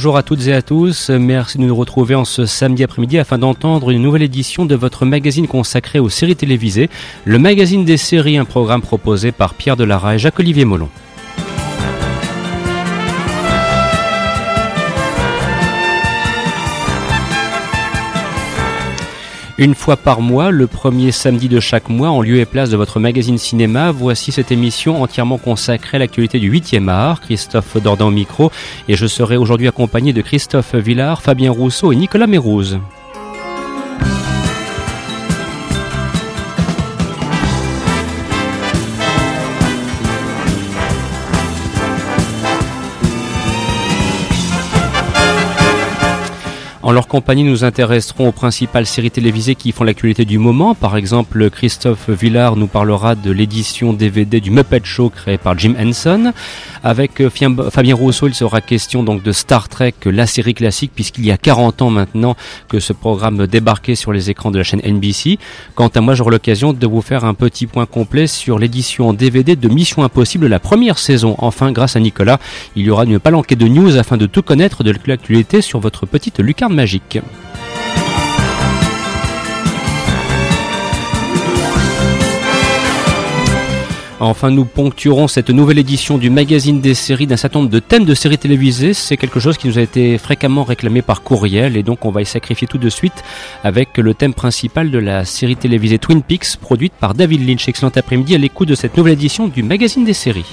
Bonjour à toutes et à tous, merci de nous retrouver en ce samedi après-midi afin d'entendre une nouvelle édition de votre magazine consacré aux séries télévisées, le magazine des séries, un programme proposé par Pierre Delara et Jacques-Olivier Molon. Une fois par mois, le premier samedi de chaque mois, en lieu et place de votre magazine cinéma, voici cette émission entièrement consacrée à l'actualité du 8e art. Christophe Dordan au micro et je serai aujourd'hui accompagné de Christophe Villard, Fabien Rousseau et Nicolas Mérouse. En leur compagnie, nous intéresserons aux principales séries télévisées qui font l'actualité du moment. Par exemple, Christophe Villard nous parlera de l'édition DVD du Muppet Show créé par Jim Henson. Avec euh, Fabien Rousseau, il sera question donc de Star Trek, la série classique, puisqu'il y a 40 ans maintenant que ce programme débarquait sur les écrans de la chaîne NBC. Quant à moi, j'aurai l'occasion de vous faire un petit point complet sur l'édition DVD de Mission Impossible, la première saison. Enfin, grâce à Nicolas, il y aura une palanquée de news afin de tout connaître de l'actualité sur votre petite lucarne Enfin, nous ponctuerons cette nouvelle édition du magazine des séries d'un certain nombre de thèmes de séries télévisées. C'est quelque chose qui nous a été fréquemment réclamé par courriel et donc on va y sacrifier tout de suite avec le thème principal de la série télévisée Twin Peaks produite par David Lynch. Excellent après-midi à l'écoute de cette nouvelle édition du magazine des séries.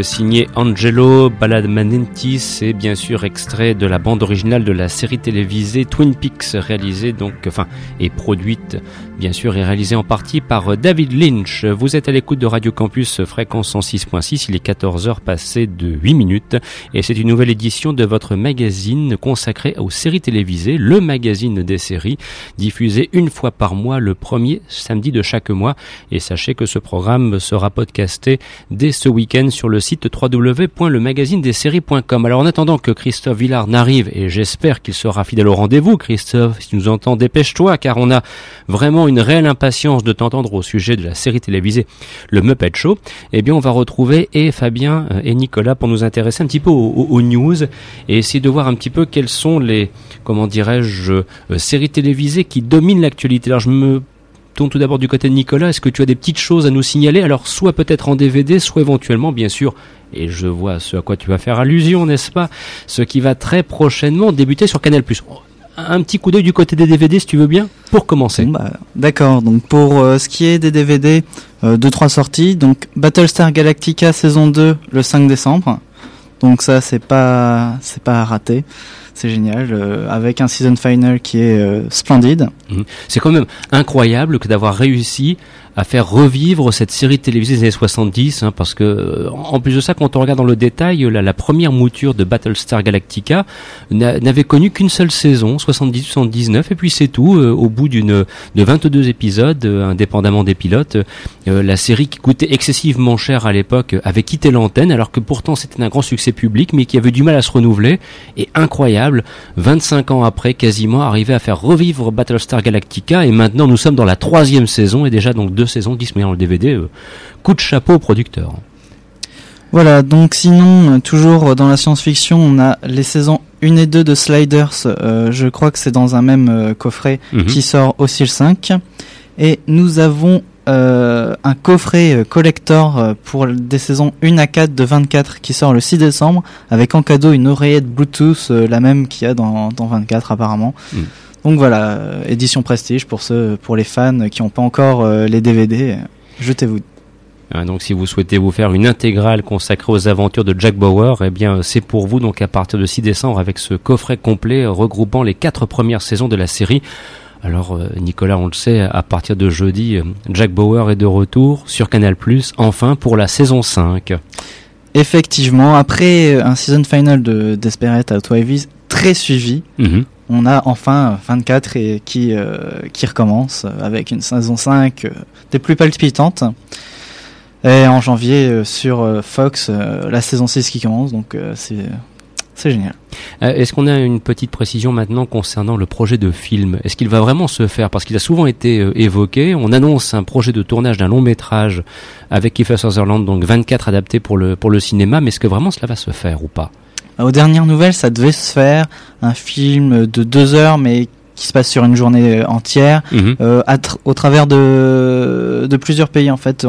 Signée Angelo Badalamenti, et bien sûr extrait de la bande originale de la série télévisée Twin Peaks, réalisée donc, enfin, et produite bien sûr et réalisée en partie par David Lynch. Vous êtes à l'écoute de Radio Campus fréquence 106.6, il est 14h passé de 8 minutes et c'est une nouvelle édition de votre magazine consacré aux séries télévisées, le magazine des séries, diffusé une fois par mois le premier samedi de chaque mois et sachez que ce programme sera podcasté dès ce week-end sur le site www.lemagazinedesseries.com. Alors en attendant que Christophe Villard n'arrive, et j'espère qu'il sera fidèle au rendez-vous, Christophe, si tu nous entends, dépêche-toi, car on a vraiment une réelle impatience de t'entendre au sujet de la série télévisée Le Muppet Show. Eh bien, on va retrouver et Fabien euh, et Nicolas pour nous intéresser un petit peu aux, news et essayer de voir un petit peu quelles sont les, comment dirais-je, euh, séries télévisées qui dominent l'actualité. Alors je me tourne tout d'abord du côté de Nicolas. Est-ce que tu as des petites choses à nous signaler? Alors, soit peut-être en DVD, soit éventuellement, bien sûr, et je vois ce à quoi tu vas faire allusion, n'est-ce pas? Ce qui va très prochainement débuter sur Canal+. Un petit coup d'œil du côté des DVD, si tu veux bien, pour commencer. Bah, d'accord. Donc pour euh, ce qui est des DVD, euh, deux trois sorties. Donc Battlestar Galactica saison 2 le 5 décembre. Donc ça c'est pas c'est pas à rater c'est génial, euh, avec un season final qui est euh, splendide. Mhm. C'est quand même incroyable que d'avoir réussi à faire revivre cette série télévisée des années 70, hein, parce que euh, en plus de ça, quand on regarde dans le détail, la, la première mouture de Battlestar Galactica n'avait connu qu'une seule saison, 70-79, et puis c'est tout. Euh, au bout d'une de 22 épisodes, euh, indépendamment des pilotes, la série qui coûtait excessivement cher à l'époque avait quitté l'antenne, alors que pourtant c'était un grand succès public, mais qui avait du mal à se renouveler. Et incroyable, 25 ans après, quasiment arrivé à faire revivre Battlestar Galactica, et maintenant nous sommes dans la troisième saison, et déjà donc deux deux saisons disponibles dans le DVD. Euh, coup de chapeau au producteur. Voilà, donc sinon, euh, toujours dans la science-fiction, on a les saisons 1 et 2 de Sliders, euh, je crois que c'est dans un même coffret mhm. qui sort aussi le 5. Et nous avons un coffret collector pour des saisons 1 à 4 de 24 qui sort le 6 décembre, avec en cadeau une oreillette Bluetooth, la même qu'il y a dans, dans 24 apparemment. Mhm. Donc voilà, édition prestige pour ceux, pour les fans qui n'ont pas encore euh, les DVD, jetez-vous. Ah, donc si vous souhaitez vous faire une intégrale consacrée aux aventures de Jack Bauer, eh bien c'est pour vous donc à partir de 6 décembre avec ce coffret complet regroupant les quatre premières saisons de la série. Alors euh, Nicolas, on le sait, à partir de jeudi, euh, Jack Bauer est de retour sur Canal+, enfin pour la saison 5. Effectivement, après un season final de Desperate Housewives très suivi, mhm on a enfin 24 et qui, euh, qui recommence avec une saison 5 euh, des plus palpitantes. Et en janvier euh, sur Fox, la saison 6 qui commence, donc c'est c'est génial. Est-ce qu'on a une petite précision maintenant concernant le projet de film? Est-ce qu'il va vraiment se faire? Parce qu'il a souvent été évoqué. On annonce un projet de tournage d'un long métrage avec Kiefer Sutherland, donc 24 adaptés pour le, pour le cinéma. Mais est-ce que vraiment cela va se faire ou pas? Aux dernières nouvelles, ça devait se faire un film de deux heures, mais qui se passe sur une journée entière, mhm. euh, au travers de, de plusieurs pays en fait.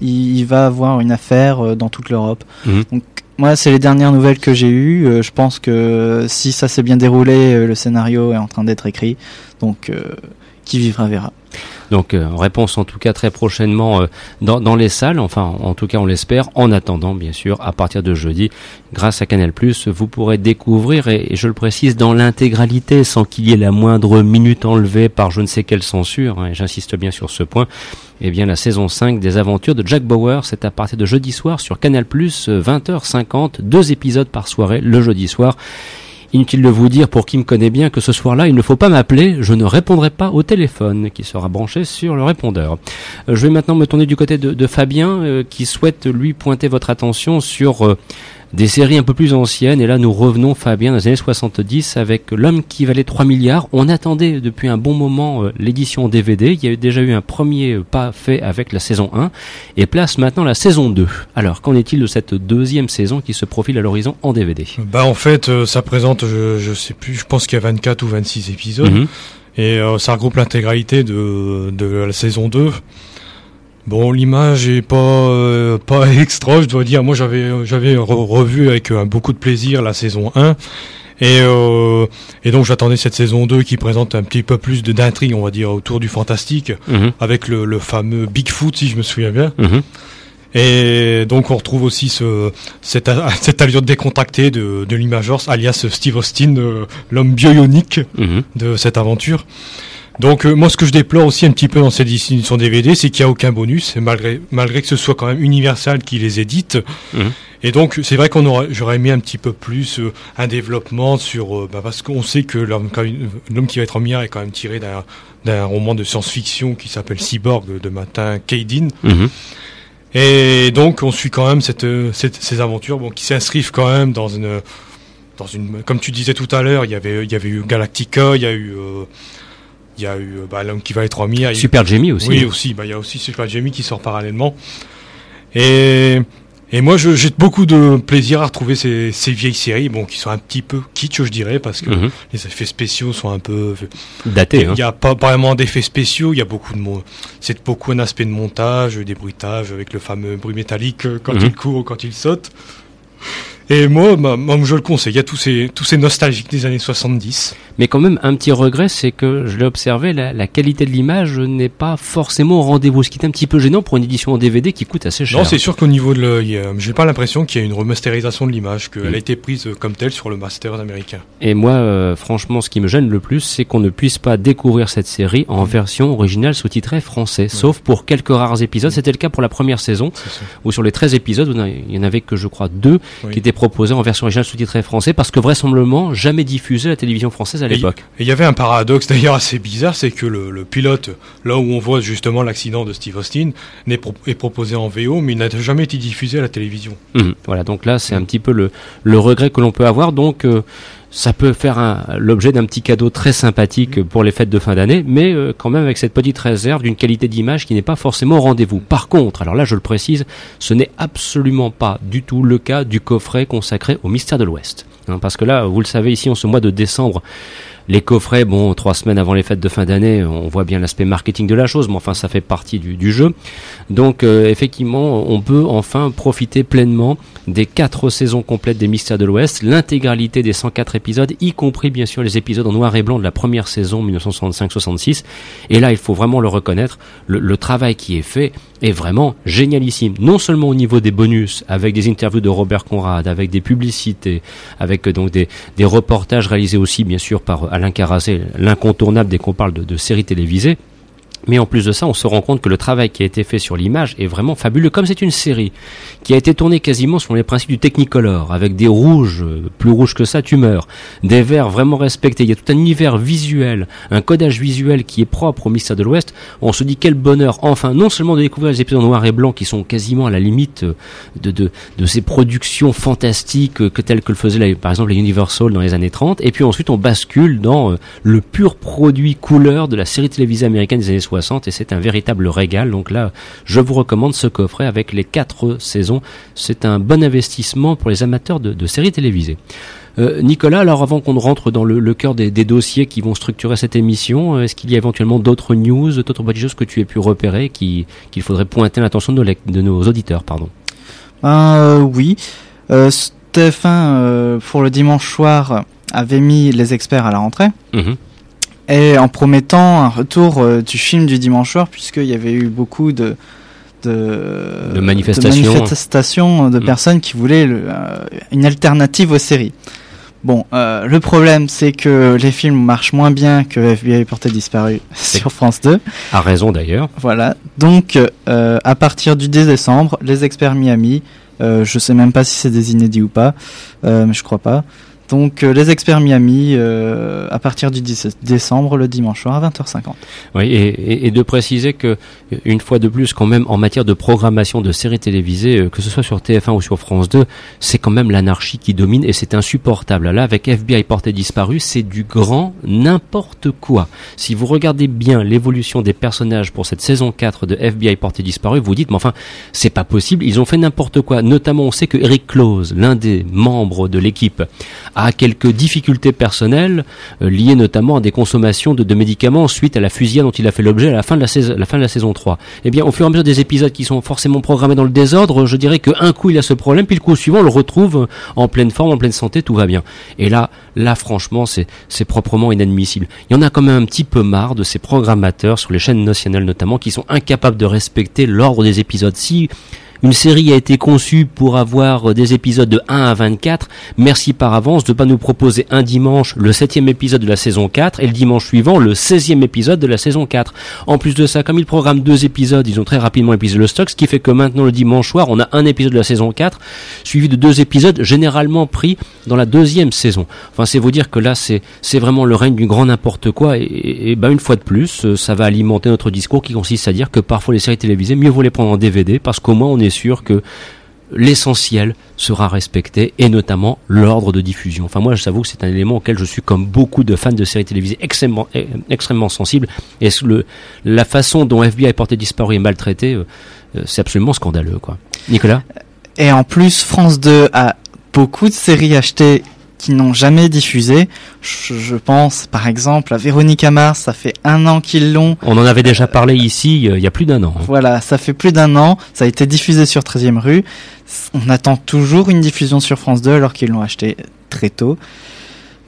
il, va avoir une affaire euh, dans toute l'Europe. Mhm. Donc moi, c'est les dernières nouvelles que j'ai eues. Euh, je pense que si ça s'est bien déroulé, le scénario est en train d'être écrit. Donc, qui vivra verra. Donc euh, réponse en tout cas très prochainement euh, dans, les salles, enfin en tout cas on l'espère. En attendant bien sûr, à partir de jeudi, grâce à Canal+, vous pourrez découvrir, et, je le précise, dans l'intégralité, sans qu'il y ait la moindre minute enlevée par je ne sais quelle censure, hein, et j'insiste bien sur ce point, eh bien la saison 5 des aventures de Jack Bauer, c'est à partir de jeudi soir sur Canal+, 20h50, deux épisodes par soirée le jeudi soir. Inutile de vous dire, pour qui me connaît bien, que ce soir-là, il ne faut pas m'appeler, je ne répondrai pas au téléphone qui sera branché sur le répondeur. Euh, je vais maintenant me tourner du côté de, Fabien, euh, qui souhaite lui pointer votre attention sur euh, des séries un peu plus anciennes. Et là, nous revenons, Fabien, dans les années 70 avec L'homme qui valait 3 milliards. On attendait depuis un bon moment euh, l'édition DVD. Il y a déjà eu un premier euh, pas fait avec la saison 1 et place maintenant la saison 2. Alors, qu'en est-il de cette deuxième saison qui se profile à l'horizon en DVD Bah, en fait, euh, ça présente, je, je sais plus, je pense qu'il y a 24 ou 26 épisodes. Mhm. Et ça regroupe l'intégralité de, de la saison 2. Bon, l'image est pas euh, pas extra, je dois dire. Moi, j'avais j'avais revu avec euh, beaucoup de plaisir la saison 1 et euh, et donc j'attendais cette saison 2 qui présente un petit peu plus de d'intrigue, on va dire, autour du fantastique, mhm. avec le, le, fameux Bigfoot, si je me souviens bien. Mhm. Et donc on retrouve aussi ce, cette, cette allure décontractée de, de l'imageur, alias Steve Austin, euh, l'homme bionique mhm. de cette aventure. Donc euh, moi ce que je déplore aussi un petit peu dans cette édition DVD, c'est qu'il n'y a aucun bonus, malgré, malgré que ce soit quand même Universal qui les édite. Mhm. Et donc c'est vrai qu'on aurait, j'aurais aimé un petit peu plus euh, un développement sur, bah, parce qu'on sait que l'homme qui va être en miroir est quand même tiré d'un roman de science-fiction qui s'appelle Cyborg de, de Martin Caidin. Mhm. Et donc on suit quand même cette, cette ces aventures bon, qui s'inscrivent quand même dans une, dans une, comme tu disais tout à l'heure, il y avait, il y avait eu Galactica, il y a eu, euh, il y a eu bah, l'homme qui va être en mi. Super Jamie aussi. Oui aussi, bah, il y a aussi Super Jamie qui sort parallèlement. Et et moi, j'ai beaucoup de plaisir à retrouver ces, ces, vieilles séries, bon, qui sont un petit peu kitsch, je dirais, parce que mhm. les effets spéciaux sont un peu datés. Il n'y a, pas vraiment d'effets spéciaux. Il y a beaucoup de c'est beaucoup un aspect de montage, des bruitages avec le fameux bruit métallique euh, quand mhm. il court ou quand il saute. Et moi, bah, moi, je le conseille. Il y a tous ces, tous ces nostalgiques des années 70. Mais quand même, un petit regret, c'est que je l'ai observé, la, la, qualité de l'image n'est pas forcément au rendez-vous, ce qui est un petit peu gênant pour une édition en DVD qui coûte assez cher. Non, c'est sûr qu'au niveau de l'œil, j'ai pas l'impression qu'il y a une remasterisation de l'image, qu'elle a été prise comme telle sur le master américain. Et moi, euh, franchement, ce qui me gêne le plus, c'est qu'on ne puisse pas découvrir cette série en version originale sous-titrée français, sauf pour quelques rares épisodes. C'était le cas pour la première saison, où sur les 13 épisodes, il y en avait que je crois deux qui étaient proposé en version originale sous-titrée français parce que vraisemblablement jamais diffusé à la télévision française à l'époque. Et il y avait un paradoxe d'ailleurs assez bizarre, c'est que le, pilote, là où on voit justement l'accident de Steve Austin, est, proposé en VO, mais il n'a jamais été diffusé à la télévision. Mmh. voilà, donc là c'est un petit peu le, le regret que l'on peut avoir. Donc euh, ça peut faire l'objet d'un petit cadeau très sympathique pour les fêtes de fin d'année, mais euh, quand même avec cette petite réserve d'une qualité d'image qui n'est pas forcément au rendez-vous. Par contre, alors là je le précise, ce n'est absolument pas du tout le cas du coffret consacré au mystère de l'Ouest. Hein, parce que là, vous le savez, ici en ce mois de décembre, les coffrets, bon, trois semaines avant les fêtes de fin d'année, on voit bien l'aspect marketing de la chose, mais enfin, ça fait partie du, jeu. Donc, euh, effectivement, on peut enfin profiter pleinement des quatre saisons complètes des Mystères de l'Ouest, l'intégralité des 104 épisodes, y compris bien sûr les épisodes en noir et blanc de la première saison 1965-66. Et là, il faut vraiment le reconnaître, le, le travail qui est fait est vraiment génialissime. Non seulement au niveau des bonus, avec des interviews de Robert Conrad, avec des publicités, avec donc des, des reportages réalisés aussi bien sûr par Alain Carrasé, l'incontournable dès qu'on parle de, de séries télévisées, mais en plus de ça, on se rend compte que le travail qui a été fait sur l'image est vraiment fabuleux. Comme c'est une série qui a été tournée quasiment sur les principes du Technicolor, avec des rouges, euh, plus rouges que ça, tu meurs, des verts vraiment respectés. Il y a tout un univers visuel, un codage visuel qui est propre au mystère de l'Ouest. On se dit quel bonheur, enfin, non seulement de découvrir les épisodes noir et blanc qui sont quasiment à la limite euh, de, de, de ces productions fantastiques euh, que telles que le faisaient par exemple les Universal dans les années 30, et puis ensuite on bascule dans le pur produit couleur de la série télévisée américaine des années 60 et c'est un véritable régal. Donc là, je vous recommande ce coffret avec les quatre saisons. C'est un bon investissement pour les amateurs de, séries télévisées. Euh, Nicolas, alors avant qu'on rentre dans le, cœur des, dossiers qui vont structurer cette émission, euh, est-ce qu'il y a éventuellement d'autres news, d'autres petites choses que tu aies pu repérer qu'il faudrait pointer l'attention de, de, nos auditeurs pardon? Euh, Oui. TF1, pour le dimanche soir, avait mis les experts à la rentrée. Mhm et en promettant un retour euh, du film du dimanche soir, puisqu'il y avait eu beaucoup de, de, manifestations, de, manifestations de mm. personnes qui voulaient euh, une alternative aux séries. Bon, euh, le problème, c'est que les films marchent moins bien que FBI Porté Disparu sur France 2. A raison d'ailleurs. Voilà. Donc, à partir du 10 décembre, les experts Miami, je sais même pas si c'est des inédits ou pas, mais je crois pas. Donc euh, les experts Miami euh, à partir du 17 décembre le dimanche soir à 20h50. Oui et, et, de préciser que une fois de plus quand même en matière de programmation de séries télévisées euh, que ce soit sur TF1 ou sur France 2 c'est quand même l'anarchie qui domine et c'est insupportable. Là avec FBI porté disparu c'est du grand n'importe quoi. Si vous regardez bien l'évolution des personnages pour cette saison 4 de FBI porté disparu vous dites mais enfin c'est pas possible ils ont fait n'importe quoi. Notamment on sait que Eric Close l'un des membres de l'équipe a quelques difficultés personnelles euh, liées notamment à des consommations de, médicaments suite à la fusillade dont il a fait l'objet à la fin de la, saison, la fin de la saison 3. Eh bien, au fur et à mesure des épisodes qui sont forcément programmés dans le désordre, je dirais qu'un coup il a ce problème, puis le coup suivant on le retrouve en pleine forme, en pleine santé, tout va bien. Et là, là franchement, c'est c'est proprement inadmissible. Il y en a quand même un petit peu marre de ces programmateurs sur les chaînes nationales notamment qui sont incapables de respecter l'ordre des épisodes. Une série a été conçue pour avoir des épisodes de 1 à 24. Merci par avance de pas nous proposer un dimanche le septième épisode de la saison 4 et le dimanche suivant le 16e épisode de la saison 4. En plus de ça, comme ils programment deux épisodes, ils ont très rapidement épuisé le stock, ce qui fait que maintenant le dimanche soir, on a un épisode de la saison 4 suivi de deux épisodes généralement pris dans la deuxième saison. Enfin, c'est vous dire que là, c'est c'est vraiment le règne du grand n'importe quoi et, et, ben une fois de plus, euh, ça va alimenter notre discours qui consiste à dire que parfois les séries télévisées, mieux vaut les prendre en DVD parce qu'au moins on est sûr que l'essentiel sera respecté et notamment l'ordre de diffusion. Enfin moi, je que c'est un élément auquel je suis comme beaucoup de fans de séries télévisées extrêmement eh, extrêmement sensible et le la façon dont FBI est porté disparu et maltraité, euh, euh, c'est absolument scandaleux quoi. Nicolas? Et en plus France 2 a beaucoup de séries achetées qui n'ont jamais diffusé. Je, pense par exemple à Véronique Mars, ça fait un an qu'ils l'ont. On en avait déjà parlé ici euh, il y a plus d'un an. Voilà, ça fait plus d'un an, ça a été diffusé sur 13e rue. On attend toujours une diffusion sur France 2 alors qu'ils l'ont acheté très tôt.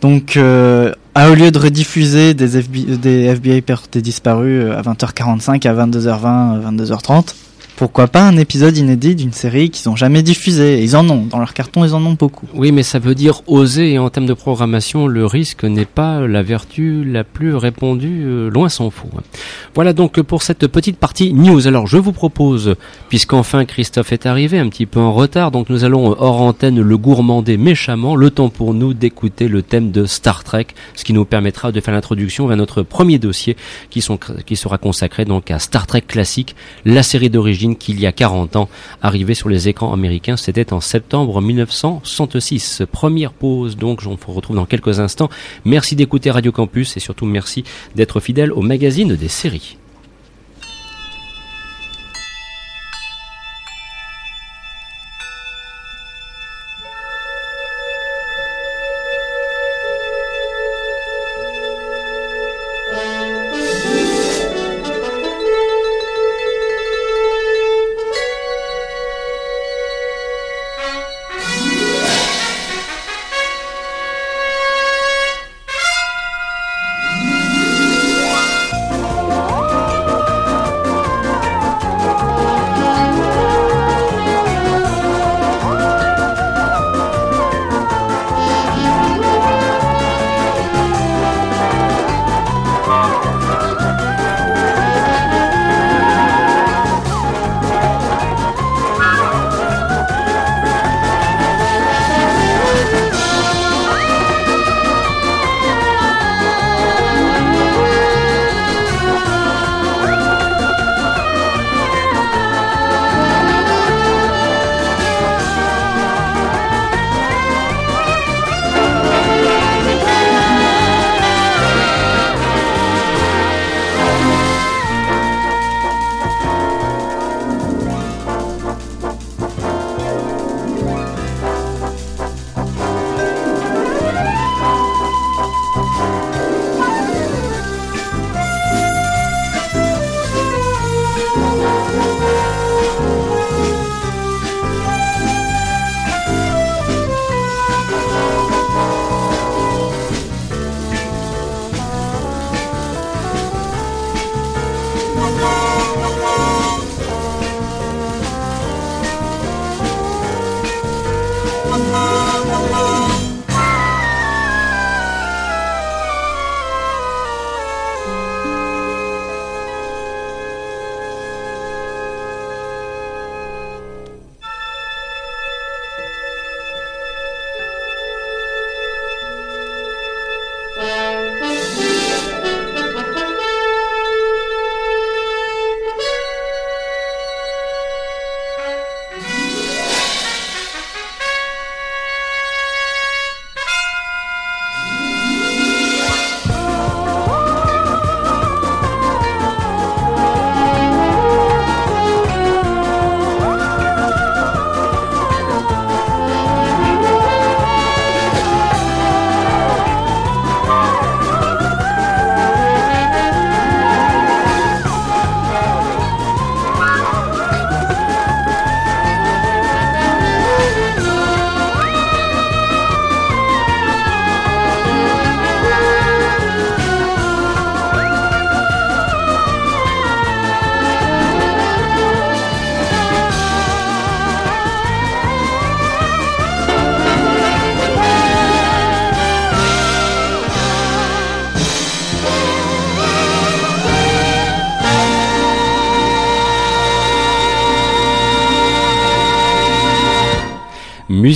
Donc, euh, au lieu de rediffuser des, FBI, des FBI des disparus euh, à 20h45, à 22h20, 22h30, pourquoi pas un épisode inédit d'une série qu'ils n'ont jamais diffusée? Ils en ont, dans leur carton, ils en ont beaucoup. Oui, mais ça veut dire oser, et en termes de programmation, le risque n'est pas la vertu la plus répandue, euh, loin s'en faut. Voilà donc pour cette petite partie news. Alors je vous propose, puisqu'enfin Christophe est arrivé un petit peu en retard, donc nous allons hors antenne le gourmander méchamment, le temps pour nous d'écouter le thème de Star Trek, ce qui nous permettra de faire l'introduction vers notre premier dossier qui, qui sera consacré donc à Star Trek classique, la série d'origine qu'il y a 40 ans, arrivé sur les écrans américains, c'était en septembre 1966. Première pause, donc, on vous retrouve dans quelques instants. Merci d'écouter Radio Campus et surtout merci d'être fidèle au magazine des séries.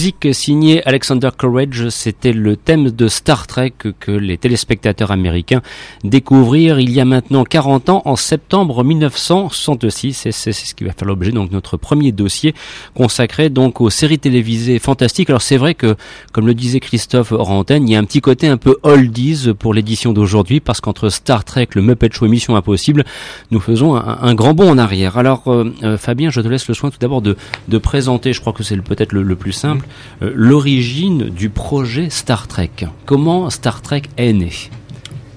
Musique signée Alexander Courage, c'était le thème de Star Trek que les téléspectateurs américains découvrirent il y a maintenant 40 ans, en septembre 1966. Et c'est ce qui va faire l'objet donc notre premier dossier consacré donc aux séries télévisées fantastiques. Alors c'est vrai que, comme le disait Christophe Rantaine, il y a un petit côté un peu oldies pour l'édition d'aujourd'hui parce qu'entre Star Trek, le Muppet Show, Mission Impossible, nous faisons un, grand bond en arrière. Alors euh, euh, Fabien, je te laisse le soin tout d'abord de, de présenter, je crois que c'est peut-être le, plus simple, euh, l'origine du projet Star Trek. Comment Star Trek est né?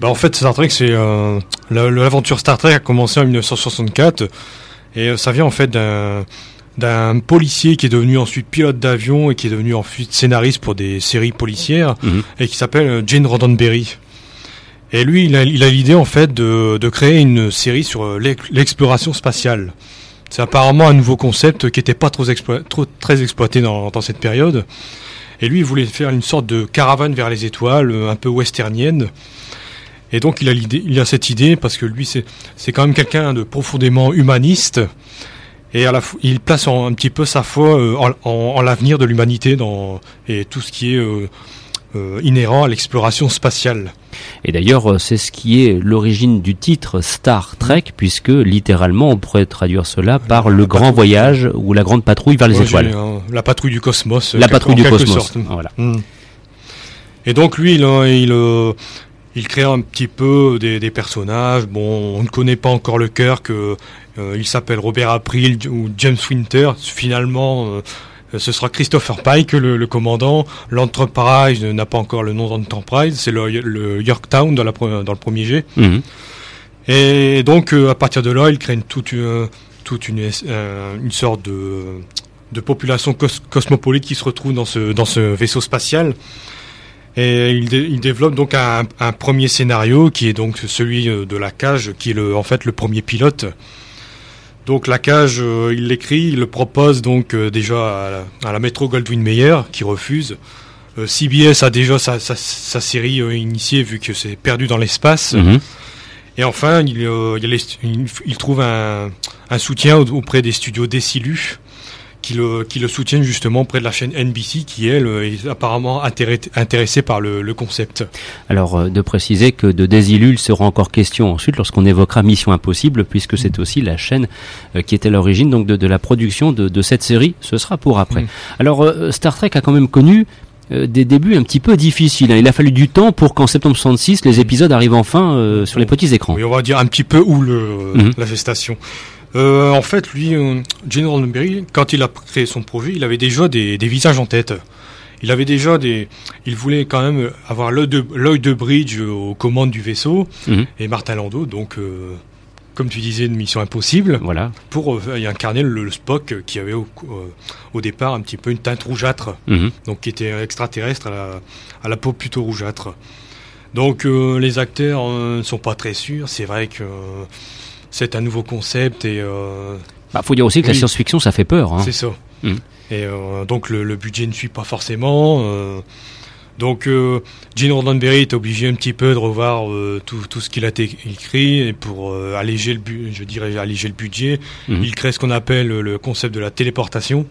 Bah En fait, Star Trek, c'est euh, l'aventure Star Trek a commencé en 1964 et euh, ça vient en fait d'un d'un policier qui est devenu ensuite pilote d'avion et qui est devenu ensuite scénariste pour des séries policières mhm. et qui s'appelle Gene Roddenberry. Et lui, il a l'idée en fait de, de créer une série sur l'exploration spatiale. C'est apparemment un nouveau concept qui n'était pas trop, très exploité dans, cette période. Et lui, il voulait faire une sorte de caravane vers les étoiles, euh, un peu westernienne. Et donc, il a, il a cette idée parce que lui, c'est quand même quelqu'un de profondément humaniste. Et à la il place un petit peu sa foi euh, en, en, l'avenir de l'humanité et tout ce qui est euh, euh, inhérent à l'exploration spatiale. Et d'ailleurs, euh, c'est ce qui est l'origine du titre Star Trek, puisque littéralement, on pourrait traduire cela par le grand voyage ou la grande patrouille vers les étoiles. la patrouille du cosmos. La patrouille du cosmos. Voilà. Hmm. Et donc lui, il, il, euh, il crée un petit peu des, des, personnages. Bon, on ne connaît pas encore le cœur que il s'appelle Robert April ou James Winter. Finalement, euh, ce sera Christopher Pike, le, le commandant. L'Enterprise n'a pas encore le nom d'Enterprise, c'est le, Yorktown dans, la, dans le premier G. Mhm. Et donc, euh, à partir de là, il crée une, toute, une, toute une, euh, une sorte de, de population cosmopolite qui se retrouve dans ce, dans ce vaisseau spatial. Et il, il développe donc un, un, premier scénario qui est donc celui de la cage, qui est le, en fait le premier pilote. Donc la cage, euh, il l'écrit, il le propose donc euh, déjà à la, métro Goldwyn Mayer qui refuse. Euh, CBS a déjà sa, série initiée vu que c'est perdu dans l'espace. Mhm. Et enfin, il, il, trouve un, soutien auprès des studios Desilu qui le, qui le soutiennent justement près de la chaîne NBC qui, elle, est apparemment intéressée par le, concept. Alors, euh, de préciser que de Désilul sera encore question ensuite lorsqu'on évoquera Mission Impossible, puisque c'est aussi la chaîne euh, qui était à l'origine donc de, de, la production de, de, cette série. Ce sera pour après. Mm. Alors, euh, Star Trek a quand même connu des débuts un petit peu difficiles. Hein. Il a fallu du temps pour qu'en septembre 66, les épisodes arrivent enfin sur les petits écrans. Oui, on va dire un petit peu où le, mm-hmm. la gestation. Euh, en fait, lui, euh, Gene Roddenberry, quand il a créé son projet, il avait déjà des, visages en tête. Il avait déjà des, il voulait quand même avoir l'œil de, de, Bridge aux commandes du vaisseau mhm. et Martin Landau, donc euh, comme tu disais, une mission impossible. Voilà. Pour incarner le, Spock qui avait au, départ un petit peu une teinte rougeâtre, mhm. donc qui était extraterrestre à la, peau plutôt rougeâtre. Donc les acteurs ne sont pas très sûrs. C'est vrai que c'est un nouveau concept et. Euh, bah, faut dire aussi que la science-fiction, ça fait peur. Hein. C'est ça. Mm. Et euh, donc le, budget ne suit pas forcément. Euh, donc Gene Roddenberry est obligé un petit peu de revoir tout, tout, ce qu'il a écrit et pour alléger le je dirais alléger le budget, mm. il crée ce qu'on appelle le concept de la téléportation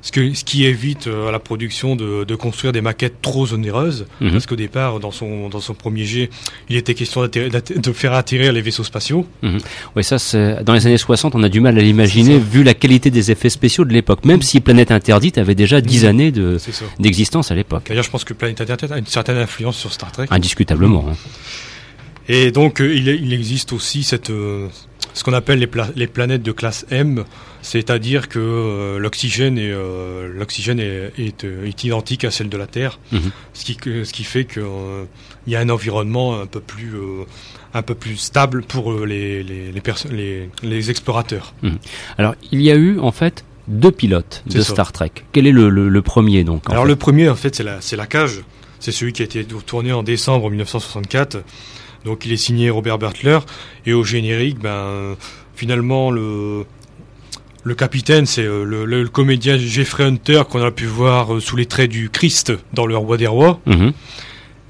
ce, que, ce qui évite euh, à la production de, de, construire des maquettes trop onéreuses, mhm. parce qu'au départ, dans son, dans son premier jet, il était question de faire atterrir les vaisseaux spatiaux. Mhm. Oui, ça, dans les années 60, on a du mal à l'imaginer, vu la qualité des effets spéciaux de l'époque, même si Planète Interdite avait déjà 10 mhm. années d'existence à l'époque. D'ailleurs, je pense que Planète Interdite a une certaine influence sur Star Trek. Indiscutablement. Hein. Et donc, euh, il, il, existe aussi cette, euh, ce qu'on appelle les, les, planètes de classe M, c'est-à-dire que euh, l'oxygène est, euh, l'oxygène est, est, euh, est, identique à celle de la Terre, mhm. ce, qui, ce qui fait qu'il y a un environnement un peu plus, un peu plus stable pour les, les, les, les explorateurs. Mhm. Alors, il y a eu en fait deux pilotes de Star Trek. Quel est le, le, premier donc Alors, le premier, en fait, c'est la, c'est la cage. C'est celui qui a été tourné en décembre 1964. Donc il est signé Robert Butler et au générique, ben finalement le le capitaine, c'est euh, le, comédien Jeffrey Hunter qu'on a pu voir euh, sous les traits du Christ dans Le Roi des Rois. Mhm.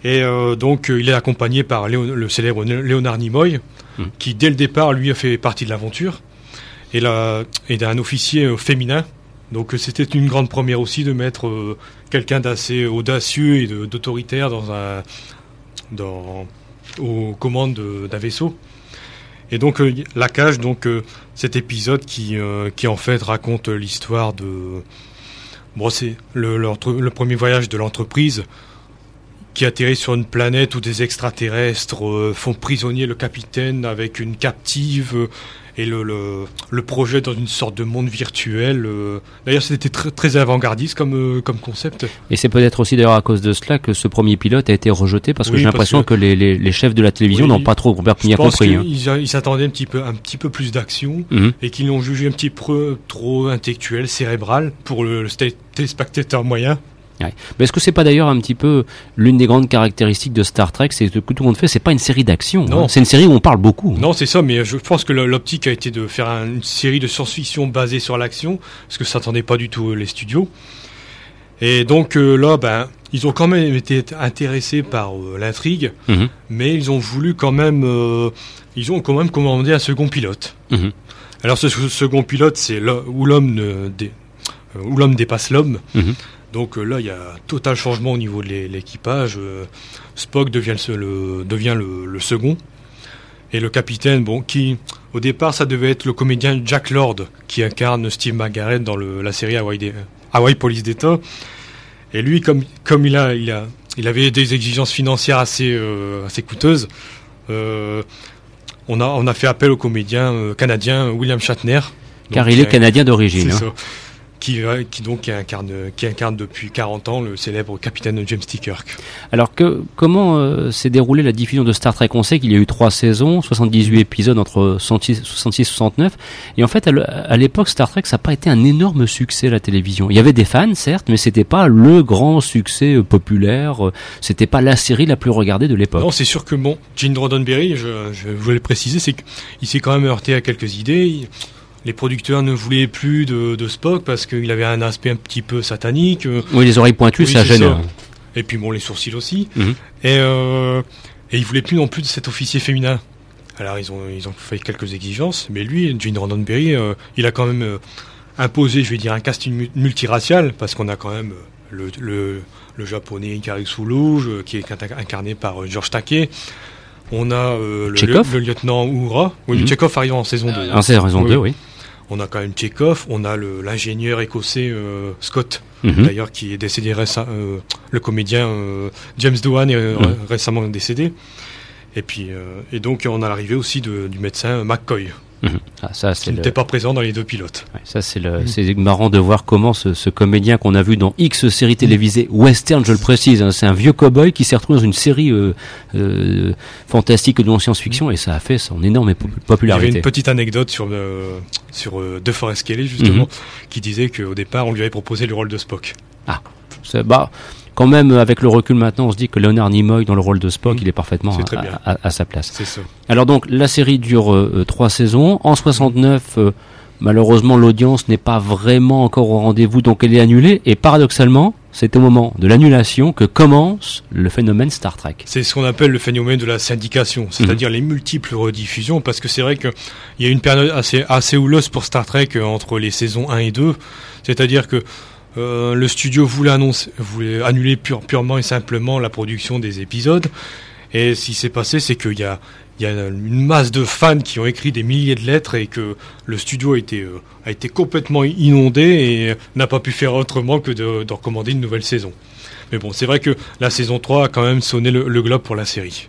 Et euh, donc, il est accompagné par le célèbre Léonard Nimoy, mhm. qui dès le départ, lui, a fait partie de l'aventure, et, et d'un officier féminin Donc c'était une grande première aussi de mettre quelqu'un d'assez audacieux et d'autoritaire dans un dans aux commandes d'un vaisseau. Et donc la cage, donc cet épisode qui qui en fait raconte l'histoire de bon c'est le premier voyage de l'entreprise qui atterrit sur une planète où des extraterrestres euh, font prisonnier le capitaine avec une captive euh, et le, le, projet dans une sorte de monde virtuel. Euh. D'ailleurs, c'était très, très avant-gardiste comme, comme concept. Et c'est peut-être aussi d'ailleurs à cause de cela que ce premier pilote a été rejeté parce que j'ai l'impression que, les, les, chefs de la télévision n'ont pas trop bien, compris. Hein. Ils s'attendaient un petit peu, un petit peu plus d'action mhm. et qu'ils l'ont jugé un petit peu trop intellectuel, cérébral pour le, le téléspectateur moyen. Mais est-ce que c'est pas d'ailleurs un petit peu l'une des grandes caractéristiques de Star Trek, c'est que tout le monde fait, c'est pas une série d'action. Hein. Non, c'est une série où on parle beaucoup. Hein. Non, c'est ça, mais je pense que l'optique a été de faire une série de science-fiction basée sur l'action, parce que ça n'attendait pas du tout euh, les studios. Et donc euh, là, ben, ils ont quand même été intéressés par euh, l'intrigue, mhm. mais ils ont voulu quand même, ils ont quand même commandé un second pilote. Mhm. Alors ce, second pilote, c'est où l'homme où l'homme dépasse l'homme. Mhm. Donc euh, là, il y a un total changement au niveau de l'équipage. Euh, Spock devient, le, devient le, second. Et le capitaine, bon, qui, au départ, ça devait être le comédien Jack Lord, qui incarne Steve McGarrett dans la série Hawaii, Hawaii Police d'État. Et lui, comme, comme il, a, il, a, il avait des exigences financières assez, euh, assez coûteuses, on, a, on a fait appel au comédien canadien William Shatner. Car il est canadien d'origine. Hein qui, qui donc incarne, qui incarne depuis 40 ans le célèbre capitaine James T. Kirk. Alors que comment euh, s'est déroulée la diffusion de Star Trek? On sait qu'il y a eu trois saisons, 78 épisodes entre 66 et 69, et en fait à l'époque Star Trek ça n'a pas été un énorme succès à la télévision. Il y avait des fans certes, mais c'était pas le grand succès euh, populaire, euh, c'était pas la série la plus regardée de l'époque. Non, c'est sûr que bon, Gene Roddenberry, je, je voulais le préciser, c'est qu'il s'est quand même heurté à quelques idées les producteurs ne voulaient plus de, Spock parce qu'il avait un aspect un petit peu satanique. Oui, les oreilles pointues, ça gêne. Et puis bon, les sourcils aussi. Mhm. Et, euh, et ils voulaient plus non plus de cet officier féminin. Alors ils ont, ils ont fait quelques exigences, mais lui, Gene Roddenberry, euh, il a quand même euh, imposé, je vais dire, un casting multiracial, parce qu'on a quand même le, le, japonais Ikari Sulu, qui est incarné par George Takei. On a le, le, lieutenant Oura. Oui, mm arrive en saison 2. En saison 2, oui. On a quand même Tchekhov, on a l'ingénieur écossais euh, Scott, mhm. d'ailleurs qui est décédé récemment, euh, le comédien euh, James Doohan est récemment décédé. Et puis, et donc on a l'arrivée aussi du médecin McCoy. Mhm. Ah, ça, qui n'était pas présent dans les deux pilotes. ça, c'est le, c'est marrant de voir comment ce, ce comédien qu'on a vu dans X séries télévisées western, je le précise, hein, c'est un vieux cowboy qui s'est retrouvé dans une série euh, euh, fantastique de science-fiction et ça a fait son énorme popularité. Il y avait une petite anecdote sur sur euh, De Forest Kelly justement, mhm. qui disait qu'au départ on lui avait proposé le rôle de Spock. Ah, c'est bah quand même, avec le recul maintenant, on se dit que Leonard Nimoy, dans le rôle de Spock, mmh. il est parfaitement à, sa place. Ça. Alors donc, la série dure euh, trois saisons. En 69, euh, malheureusement, l'audience n'est pas vraiment encore au rendez-vous, donc elle est annulée. Et paradoxalement, c'est au moment de l'annulation que commence le phénomène Star Trek. C'est ce qu'on appelle le phénomène de la syndication, c'est-à-dire mmh. les multiples rediffusions, parce que c'est vrai qu'il y a une période assez, assez houleuse pour Star Trek euh, entre les saisons 1 et 2, c'est-à-dire que euh, le studio voulait, annoncer, voulait annuler purement et simplement la production des épisodes. Et ce qui s'est passé, c'est qu'il y a, une masse de fans qui ont écrit des milliers de lettres et que le studio a été, euh, a été complètement inondé et n'a pas pu faire autrement que de, recommander une nouvelle saison. Mais bon, c'est vrai que la saison 3 a quand même sonné le globe pour la série.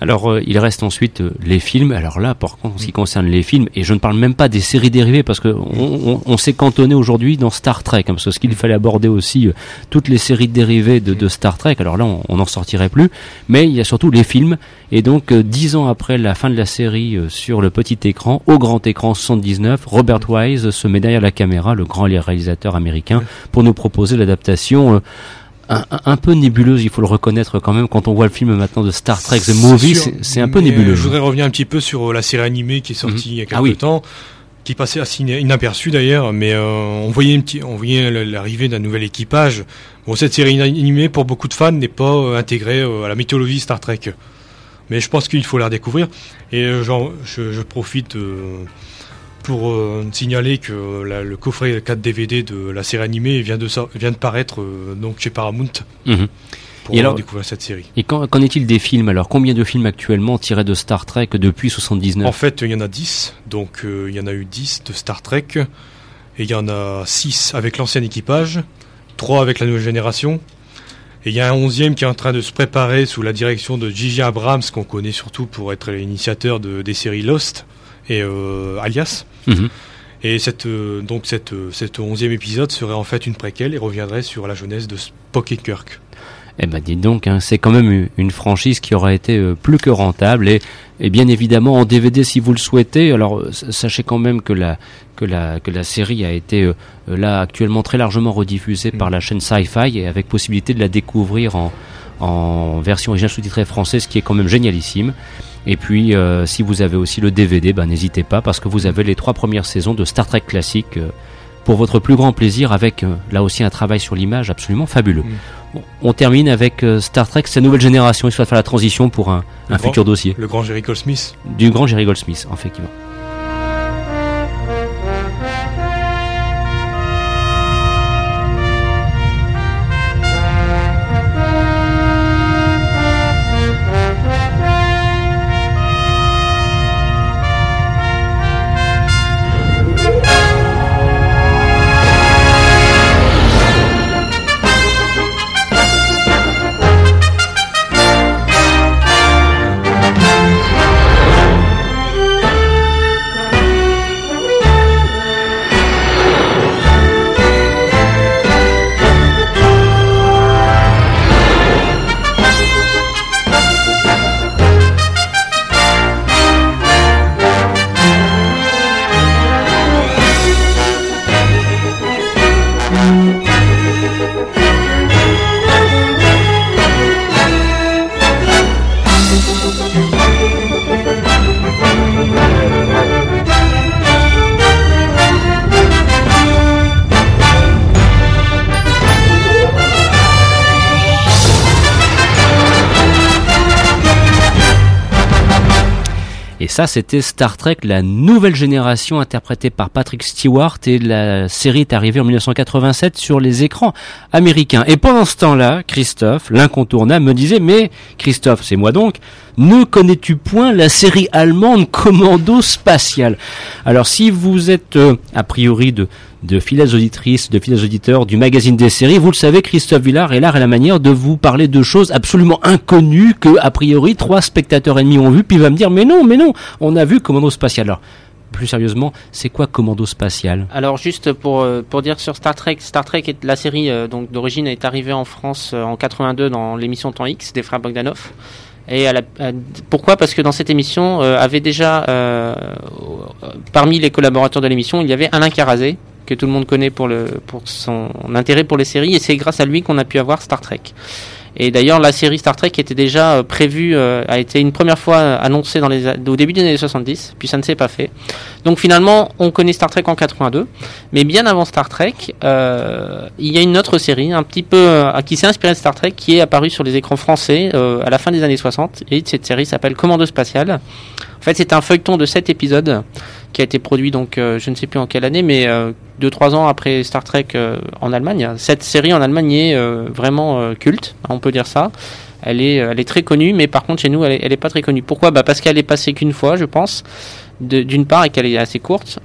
Alors euh, il reste ensuite euh, les films. Alors là, par contre, en ce qui concerne les films, et je ne parle même pas des séries dérivées parce que on, s'est cantonné aujourd'hui dans Star Trek, hein, parce qu'il fallait aborder aussi euh, toutes les séries dérivées de, Star Trek. Alors là, on n'en sortirait plus. Mais il y a surtout les films. Et donc dix ans après la fin de la série sur le petit écran, au grand écran 79, Robert Wise se met derrière la caméra, le grand réalisateur américain, pour nous proposer l'adaptation un, peu nébuleuse, il faut le reconnaître quand même. Quand on voit le film maintenant de Star Trek The Movie, c'est un peu nébuleux. Je voudrais revenir un petit peu sur euh, la série animée qui est sortie mhm. il y a quelques ah temps, qui passait assez inaperçue d'ailleurs, mais euh, on voyait, une petite, on voyait l'arrivée d'un nouvel équipage. Bon, cette série animée, pour beaucoup de fans, n'est pas euh, intégrée à la mythologie Star Trek. Mais je pense qu'il faut la découvrir. Et genre, je, je, profite pour signaler que le coffret 4 DVD de la série animée vient de, vient de paraître donc chez Paramount. Mhm. Pour et alors, découvrir cette série. Et qu'en est-il des films alors? Combien de films actuellement tirés de Star Trek depuis 79 En fait, il y en a 10. Donc, il y en a eu 10 de Star Trek. Et il y en a 6 avec l'ancien équipage, 3 avec la nouvelle génération. Et il y a un onzième qui est en train de se préparer sous la direction de Gigi Abrams, qu'on connaît surtout pour être l'initiateur de, des séries Lost et euh, Alias. Mhm. Et cette, euh, donc cette, euh, cet onzième épisode serait en fait une préquelle et reviendrait sur la jeunesse de Spock et Kirk. Eh ben dites donc, hein, c'est quand même une franchise qui aurait été euh, plus que rentable et, et, bien évidemment en DVD si vous le souhaitez. Alors sachez quand même que la que la que la série a été euh, là actuellement très largement rediffusée par la chaîne Sci-Fi et avec possibilité de la découvrir en en version originale sous-titrée française, qui est quand même génialissime. Et puis, si vous avez aussi le DVD, ben, n'hésitez pas parce que vous avez les trois premières saisons de Star Trek classique pour votre plus grand plaisir avec euh, là aussi un travail sur l'image absolument fabuleux. Mm. on termine avec euh, Star Trek, sa nouvelle génération, il faut faire la transition pour un, un futur dossier. Le grand Jerry Goldsmith. Du grand Jerry Goldsmith, effectivement. Ça, c'était Star Trek, la nouvelle génération interprétée par Patrick Stewart et la série est arrivée en 1987 sur les écrans américains. Et pendant ce temps-là, Christophe, l'incontournable, me disait, mais Christophe, c'est moi donc, ne connais-tu point la série allemande Commando Spatial? Alors si vous êtes euh, a priori de, de fidèles auditrices, de fidèles auditeurs du magazine des séries, vous le savez, Christophe Villard est l'art et la manière de vous parler de choses absolument inconnues que a priori trois spectateurs ennemis ont vu, puis il va me dire mais non, mais non, on a vu Commando Spatial. Alors plus sérieusement, c'est quoi Commando Spatial? Alors juste pour euh, pour dire sur Star Trek, Star Trek est la série euh, donc d'origine est arrivée en France en 82 dans l'émission Temps X des frères Bogdanov. Et pourquoi? Parce que dans cette émission euh, avait déjà euh, parmi les collaborateurs de l'émission, il y avait Alain Carazé que tout le monde connaît pour son intérêt pour les séries et c'est grâce à lui qu'on a pu avoir Star Trek. Et d'ailleurs, la série Star Trek était déjà euh, prévue, euh, a été une première fois annoncée dans les, au début des années 70, puis ça ne s'est pas fait. Donc finalement, on connaît Star Trek en 82, mais bien avant Star Trek, euh, il y a une autre série, un petit peu, euh, qui s'est inspirée de Star Trek, qui est apparue sur les écrans français à la fin des années 60. Et cette série s'appelle Commando Spatial. En fait, c'est un feuilleton de 7 épisodes qui a été produit donc je ne sais plus en quelle année, mais deux trois ans après Star Trek euh, en Allemagne. Cette série en Allemagne est euh, vraiment euh, culte, hein, on peut dire ça. Elle est, elle est très connue, mais par contre chez nous, elle est, elle est pas très connue. Pourquoi? Bah Parce qu'elle est passée qu'une fois, je pense, d'une part, et qu'elle est assez courte.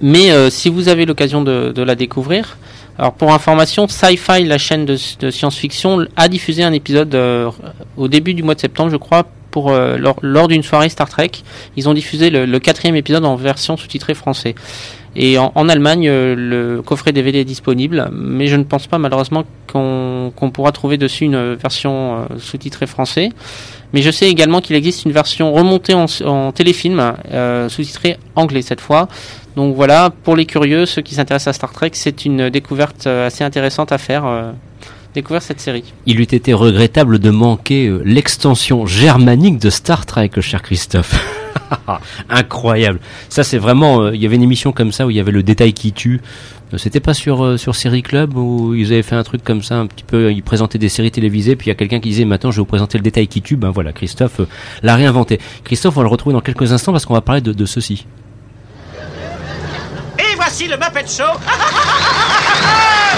Mais si vous avez l'occasion de, la découvrir, alors pour information, Sci-Fi, la chaîne de science-fiction, a diffusé un épisode au début du mois de septembre, je crois, pour lors, d'une soirée Star Trek. Ils ont diffusé le, quatrième épisode en version sous-titrée français. Et en, Allemagne, euh, le coffret DVD est disponible, mais je ne pense pas malheureusement qu'on pourra trouver dessus une version euh, sous-titrée français. Mais je sais également qu'il existe une version remontée en, téléfilm, euh, sous-titrée anglais cette fois. Donc voilà, pour les curieux, ceux qui s'intéressent à Star Trek, c'est une découverte assez intéressante à faire découvrir cette série. Il eût été regrettable de manquer l'extension germanique de Star Trek, cher Christophe. Incroyable. Ça, c'est vraiment. Euh, il y avait une émission comme ça où il y avait le détail qui tue. Euh, c'était pas sur euh, sur Série Club où ils avaient fait un truc comme ça, un petit peu. Ils présentaient des séries télévisées, puis il y a quelqu'un qui disait maintenant je vais vous présenter le détail qui tue. Ben voilà, Christophe l'a réinventé. Christophe, on va le retrouver dans quelques instants parce qu'on va parler de, de ceci. Voici le Muppet Show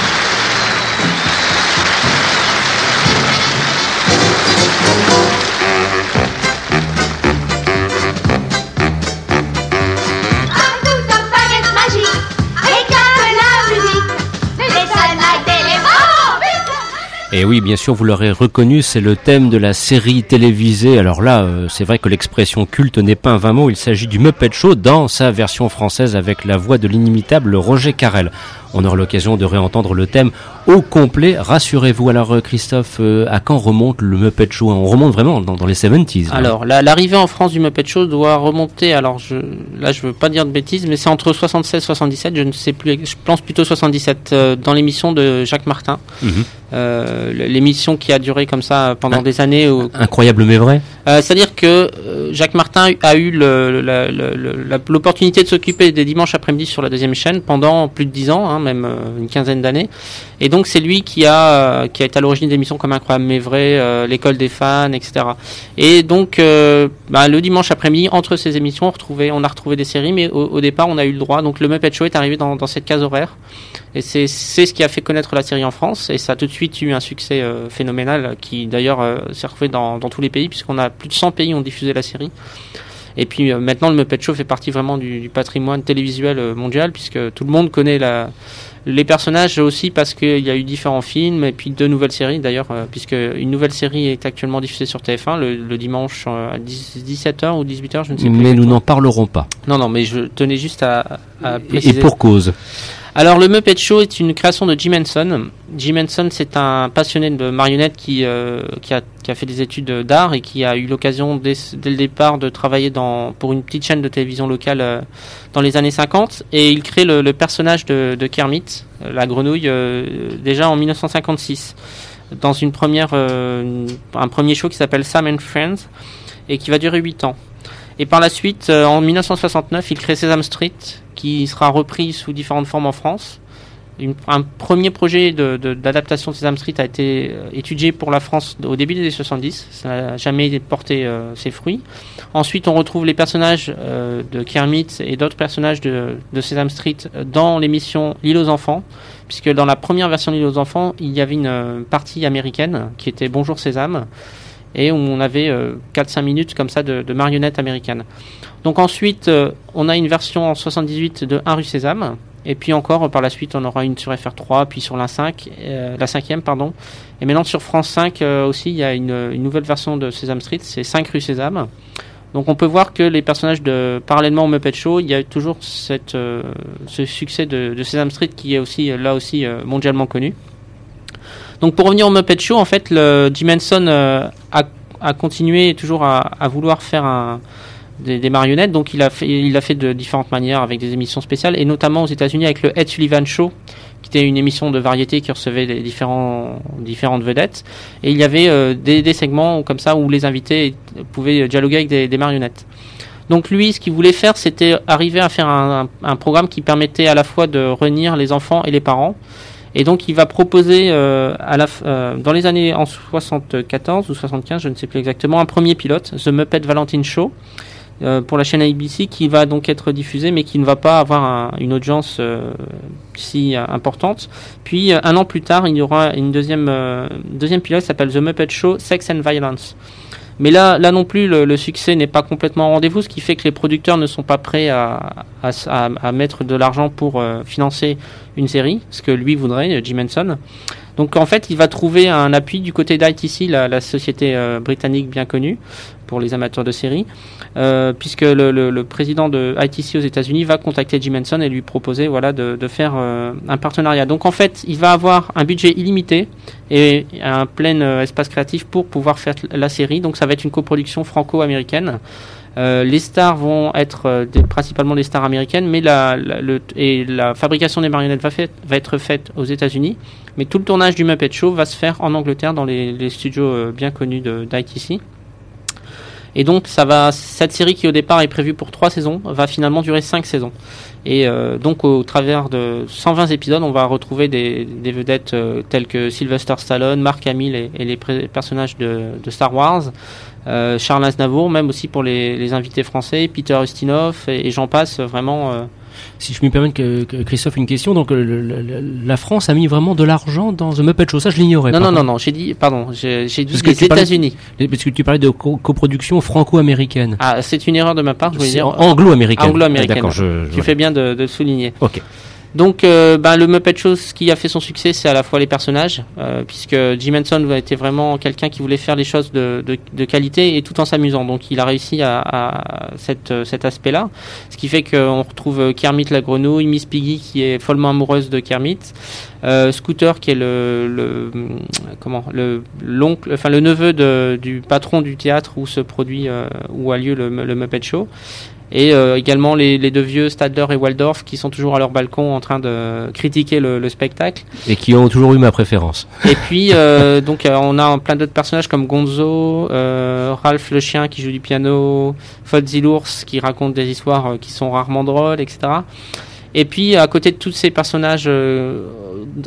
Et oui, bien sûr, vous l'aurez reconnu, c'est le thème de la série télévisée. Alors là, euh, c'est vrai que l'expression culte n'est pas un vain mot, il s'agit du Muppet Show dans sa version française avec la voix de l'inimitable Roger Carrel. On aura l'occasion de réentendre le thème au complet. Rassurez-vous. Alors, euh, Christophe, euh, à quand remonte le Muppet Show On remonte vraiment dans, les 70s. Alors, l'arrivée en France du Muppet Show doit remonter. Alors, je, là, je veux pas dire de bêtises, mais c'est entre 76 et 77. Je ne sais plus. Je pense plutôt 77 euh, dans l'émission de Jacques Martin. Mhm. l'émission qui a duré comme ça pendant des années. Incroyable mais vrai. C'est-à-dire que Jacques Martin a eu l'opportunité de s'occuper des dimanches après-midi sur la deuxième chaîne pendant plus de dix ans. Hein, même euh, une quinzaine d'années. Et donc c'est lui qui a qui a été à l'origine d'émissions comme Incroyable mais vrai, euh, l'école des fans, etc. Et donc euh, bah, le dimanche après-midi, entre ces émissions, on, retrouvait, on a retrouvé des séries, mais au, départ on a eu le droit. Donc le Muppet Show est arrivé dans, cette case horaire. Et c'est ce qui a fait connaître la série en France. Et ça a tout de suite eu un succès phénoménal qui d'ailleurs s'est retrouvé dans, dans, tous les pays, puisqu'on a plus de 100 pays ont diffusé la série. Et puis maintenant, le Muppet Show fait partie vraiment du, du patrimoine télévisuel mondial, puisque tout le monde connaît la, les personnages aussi parce qu'il y a eu différents films et puis deux nouvelles séries d'ailleurs, euh, puisque une nouvelle série est actuellement diffusée sur TF1 le, dimanche euh, à 17h ou 18h, je ne sais plus. Mais nous n'en parlerons pas. Non, non, mais je tenais juste à, à préciser. Et pour cause. Alors le Muppet Show est une création de Jim Henson. Jim Henson c'est un passionné de marionnettes qui, euh, a, fait des études d'art et qui a eu l'occasion dès, le départ de travailler pour une petite chaîne de télévision locale euh, dans les années 50 et il crée le, personnage de, de, Kermit, euh, la grenouille, déjà en 1956 dans une première, un premier show qui s'appelle Sam and Friends et qui va durer 8 ans. Et par la suite, en 1969, il crée Sesame Street, qui sera repris sous différentes formes en France. un premier projet d'adaptation de, de, Sesame Street a été euh, étudié pour la France au début des années 70. Ça n'a jamais porté euh, ses fruits. Ensuite, on retrouve les personnages euh, de Kermit et d'autres personnages de, de, Sesame Street dans l'émission L'île aux enfants, puisque dans la première version de L'île aux enfants, il y avait une partie américaine qui était Bonjour Sésame, et on avait 4-5 minutes comme ça de, marionnettes américaines. Donc ensuite, euh, on a une version en 78 de 1 rue Sésame. Et puis encore, par la suite, on aura une sur FR3, puis sur la 5, euh, la cinquième, pardon. Et maintenant sur France 5 euh, aussi, il y a une, nouvelle version de Sesame Street, c'est 5 rue Sésame. Donc on peut voir que les personnages de parallèlement au Muppet Show, il y a toujours cette, ce succès de, de, Sesame Street qui est aussi là aussi mondialement connu. Donc pour revenir au Muppet Show, en fait, le Jim Henson a, a, continué toujours à, vouloir faire des, marionnettes. Donc il a fait, de différentes manières avec des émissions spéciales et notamment aux États-Unis avec le Ed Sullivan Show, qui était une émission de variété qui recevait différents, différentes vedettes. Et il y avait euh, des, segments comme ça où les invités pouvaient dialoguer avec des, marionnettes. Donc lui, ce qu'il voulait faire, c'était arriver à faire un, un, programme qui permettait à la fois de réunir les enfants et les parents. Et donc il va proposer euh, à la, euh, dans les années en 74 ou 75, je ne sais plus exactement, un premier pilote, The Muppet Valentine Show, euh, pour la chaîne ABC qui va donc être diffusée mais qui ne va pas avoir une audience euh, si euh, importante. Puis un an plus tard, il y aura une deuxième, deuxième pilote qui s'appelle The Muppet Show Sex and Violence. Mais là, non plus, le, succès n'est pas complètement au rendez-vous, ce qui fait que les producteurs ne sont pas prêts à, mettre de l'argent pour financer une série, ce que lui voudrait, Jim Henson. Donc en fait, il va trouver un appui du côté d'ITC, la, la société britannique bien connue pour les amateurs de séries, euh, puisque le, président de ITC aux États-Unis va contacter Jim Henson et lui proposer voilà de, faire euh, un partenariat. Donc en fait, il va avoir un budget illimité et un plein euh, espace créatif pour pouvoir faire la série. Donc ça va être une coproduction franco-américaine. Les stars vont être principalement des stars américaines, mais la, fabrication des marionnettes va, être faite aux États-Unis. Mais tout le tournage du Muppet Show va se faire en Angleterre dans les studios bien connus d'ITC. Et donc, ça va, cette série qui au départ est prévue pour trois saisons va finalement durer cinq saisons. Et euh, donc, au travers de 120 épisodes, on va retrouver des, vedettes euh, telles que Sylvester Stallone, Mark Hamill et, les personnages de, Star Wars, euh, Charles Aznavour, même aussi pour les, les, invités français, Peter Ustinov et, j'en passe. Vraiment, Si je me permets, que, Christophe, une question. Donc, la France a mis vraiment de l'argent dans The Muppet Show. Ça, je l'ignorais. Non, non, non, non. J'ai dit, pardon, j'ai dit les États-Unis. Parce que tu parlais de coproduction franco-américaine. Ah, c'est une erreur de ma part. Je voulais dire anglo-américaine. Anglo-américaine. D'accord, je, Tu fais bien de, de le souligner. Ok. Donc, euh, ben, le Muppet Show, ce qui a fait son succès, c'est à la fois les personnages, euh, puisque Jim Henson était vraiment quelqu'un qui voulait faire les choses de, de, qualité et tout en s'amusant. Donc, il a réussi à, cette, euh, cet aspect-là, ce qui fait qu'on retrouve Kermit la grenouille, Miss Piggy qui est follement amoureuse de Kermit, Scooter qui est le, le comment le l'oncle, enfin le neveu du patron du théâtre où se produit où a lieu le Muppet Show et euh, également les, les, deux vieux Stadler et Waldorf qui sont toujours à leur balcon en train de critiquer le, le spectacle et qui ont toujours eu ma préférence. Et puis euh, donc euh, on a plein d'autres personnages comme Gonzo, Ralph le chien qui joue du piano, Fozzie l'ours qui raconte des histoires qui sont rarement drôles, etc. Et puis à côté de tous ces personnages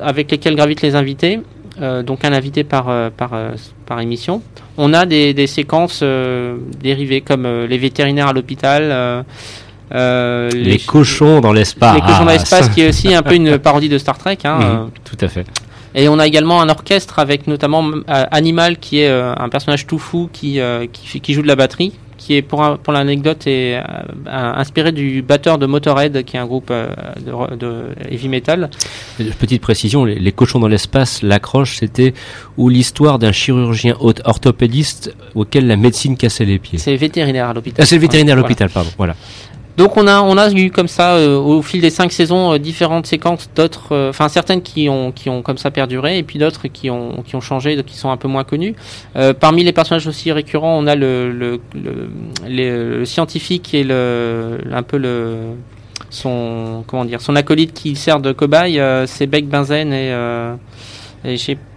avec lesquels gravitent les invités, euh, donc un invité par, euh, par, euh, par émission. On a des, des séquences dérivées comme les vétérinaires à l'hôpital. Les, les, cochons dans l'espace. Les cochons dans l'espace, qui est aussi un peu une parodie de Star Trek. Hein, mhm, tout à fait. Et on a également un orchestre avec notamment Animal, qui est un personnage tout fou qui, qui, qui joue de la batterie, qui est pour, pour l'anecdote est euh, inspiré du batteur de Motorhead, qui est un groupe euh, de, heavy metal. Petite précision, les, cochons dans l'espace, l'accroche, c'était ou l'histoire d'un chirurgien orthopédiste auquel la médecine cassait les pieds. C'est vétérinaire à l'hôpital. Ah, c'est vétérinaire à l'hôpital, pardon. Voilà. Donc on a on a eu comme ça euh, au fil des cinq saisons euh, différentes séquences, d'autres, euh, enfin certaines qui ont qui ont comme ça perduré et puis d'autres qui ont qui ont changé, qui sont un peu moins connus. parmi les personnages aussi récurrents, on a le le, le, le scientifique et le un peu le son comment dire son acolyte qui sert de cobaye, c'est Beck Benzen et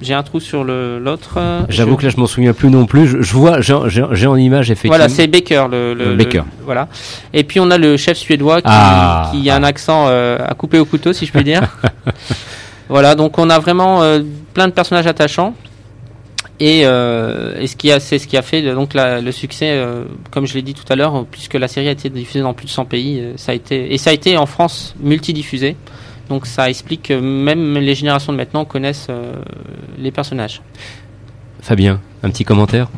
j'ai un trou sur l'autre. J'avoue que là, je m'en souviens plus non plus. Je, vois, j'ai en image effectivement. Voilà, c'est Baker. Le, le, Baker. voilà. Et puis on a le chef suédois qui, ah. qui a un accent euh, à couper au couteau, si je puis dire. voilà, donc on a vraiment euh, plein de personnages attachants. Et, euh, et ce qui a, c'est ce qui a fait donc la, le succès, euh, comme je l'ai dit tout à l'heure, puisque la série a été diffusée dans plus de 100 pays, euh, ça a été et ça a été en France multidiffusé. Donc ça explique que même les générations de maintenant connaissent euh, les personnages. Fabien, un petit commentaire?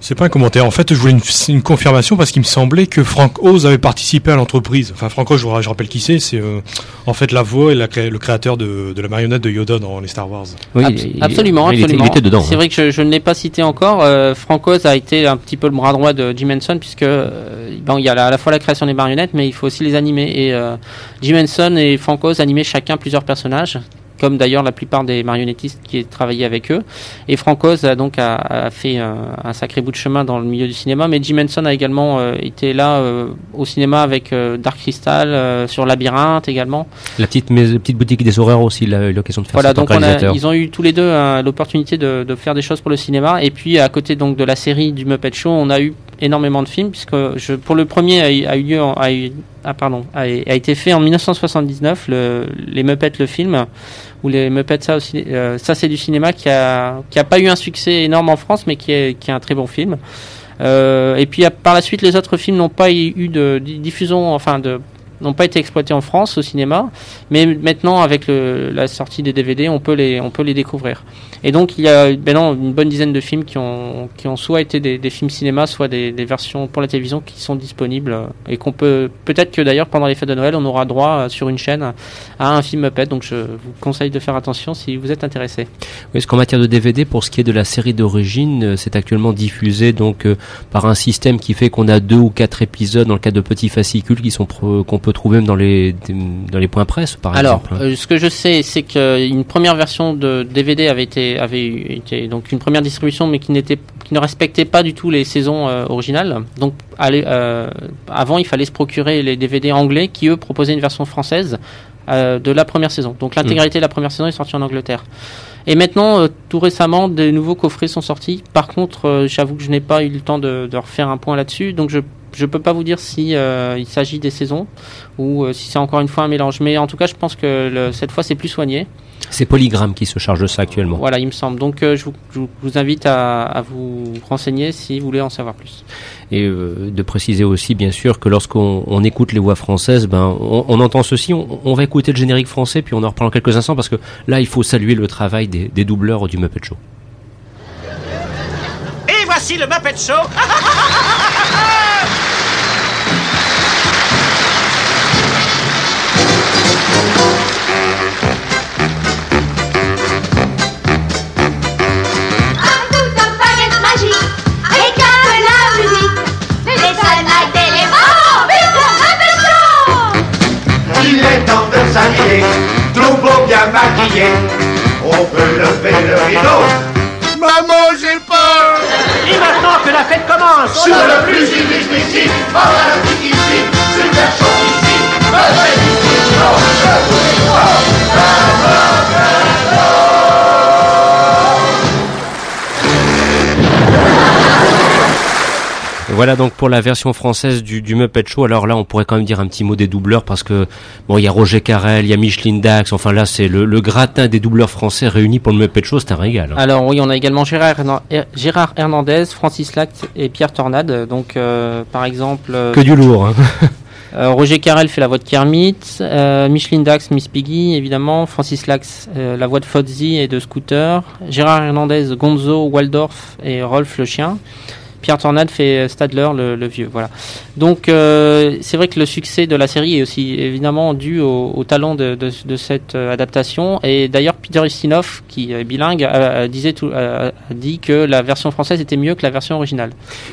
C'est pas un commentaire. En fait, je voulais une, confirmation parce qu'il me semblait que Frank Oz avait participé à l'entreprise. Enfin, Frank Oz, je, rappelle qui c'est. C'est euh, en fait la voix et le créateur de, la marionnette de Yoda dans les Star Wars. Oui, absolument, absolument. C'est vrai que je, ne l'ai pas cité encore. Euh, Frank Oz a été un petit peu le bras droit de Jim Henson puisque euh, bon, il y a à la fois la création des marionnettes, mais il faut aussi les animer. Et Jim Henson et Frank Oz animaient chacun plusieurs personnages comme d'ailleurs la plupart des marionnettistes qui travaillaient avec eux. Et Francoz a donc a, fait un, sacré bout de chemin dans le milieu du cinéma, mais Jim Henson a également euh, été là euh, au cinéma avec euh, Dark Crystal, sur Labyrinthe également. La petite, petite boutique des horreurs aussi, il a eu l'occasion de faire voilà, donc ils ont eu tous les deux l'opportunité de, de, faire des choses pour le cinéma. Et puis à côté donc de la série du Muppet Show, on a eu énormément de films puisque je, pour le premier a, eu lieu a eu, ah pardon a, a, été fait en 1979 le, les Muppets le film ou les Muppets ça aussi euh, ça c'est du cinéma qui a qui a pas eu un succès énorme en France mais qui est qui est un très bon film euh, et puis par la suite les autres films n'ont pas eu de diffusion enfin de n'ont pas été exploités en France au cinéma, mais maintenant avec le, la sortie des DVD, on peut les on peut les découvrir. Et donc il y a maintenant une bonne dizaine de films qui ont qui ont soit été des, des films cinéma, soit des, des, versions pour la télévision qui sont disponibles et qu'on peut peut-être que d'ailleurs pendant les fêtes de Noël, on aura droit euh, sur une chaîne à un film Muppet. Donc je vous conseille de faire attention si vous êtes intéressé. Oui, est-ce qu'en matière de DVD, pour ce qui est de la série d'origine, euh, c'est actuellement diffusé donc euh, par un système qui fait qu'on a deux ou quatre épisodes dans le cas de petits fascicules qui sont qu'on peut trouver même dans les dans les points presse par Alors, exemple. Alors, euh, ce que je sais, c'est qu'une première version de DVD avait été avait été donc une première distribution, mais qui n'était qui ne respectait pas du tout les saisons euh, originales. Donc, euh, avant, il fallait se procurer les DVD anglais qui eux proposaient une version française de la première saison. Donc, l'intégralité de la première saison est sortie en Angleterre. Et maintenant, tout récemment, des nouveaux coffrets sont sortis. Par contre, j'avoue que je n'ai pas eu le temps de, de refaire un point là-dessus, donc je je peux pas vous dire si il s'agit des saisons ou si c'est encore une fois un mélange. Mais en tout cas, je pense que cette fois, c'est plus soigné. C'est Polygram qui se charge de ça actuellement. Voilà, il me semble. Donc euh, je, vous, invite à, vous renseigner si vous voulez en savoir plus. Et euh, de préciser aussi, bien sûr, que lorsqu'on écoute les voix françaises, ben, on, entend ceci. On, va écouter le générique français, puis on en reparle en quelques instants, parce que là, il faut saluer le travail des, des doubleurs du Muppet Show. Et voici le Muppet Show Tout bien maquillé, on peut lever le rideau. Maman, j'ai peur. Et maintenant que la fête commence Sur le plus ici, par la ici, super chaud ici, ici, non, Voilà donc pour la version française du, du, Muppet Show. Alors là, on pourrait quand même dire un petit mot des doubleurs parce que bon, il y a Roger Carrel, il y a Micheline Dax. Enfin là, c'est le, le, gratin des doubleurs français réunis pour le Muppet Show. C'est un régal. Hein. Alors oui, on a également Gérard, Gérard Hernandez, Francis Lact et Pierre Tornade. Donc euh, par exemple. Euh, que du lourd. Hein. Euh, Roger Carrel fait la voix de Kermit, euh, Micheline Dax, Miss Piggy, évidemment, Francis Lax, euh, la voix de Fozzie et de Scooter, Gérard Hernandez, Gonzo, Waldorf et Rolf le chien. Pierre Tornade fait Stadler le, vieux. Voilà. Donc euh, c'est vrai que le succès de la série est aussi évidemment dû au, talent de, cette euh, adaptation. Et d'ailleurs Peter Ustinov, qui est bilingue, a, disait tout, dit que la version française était mieux que la version originale.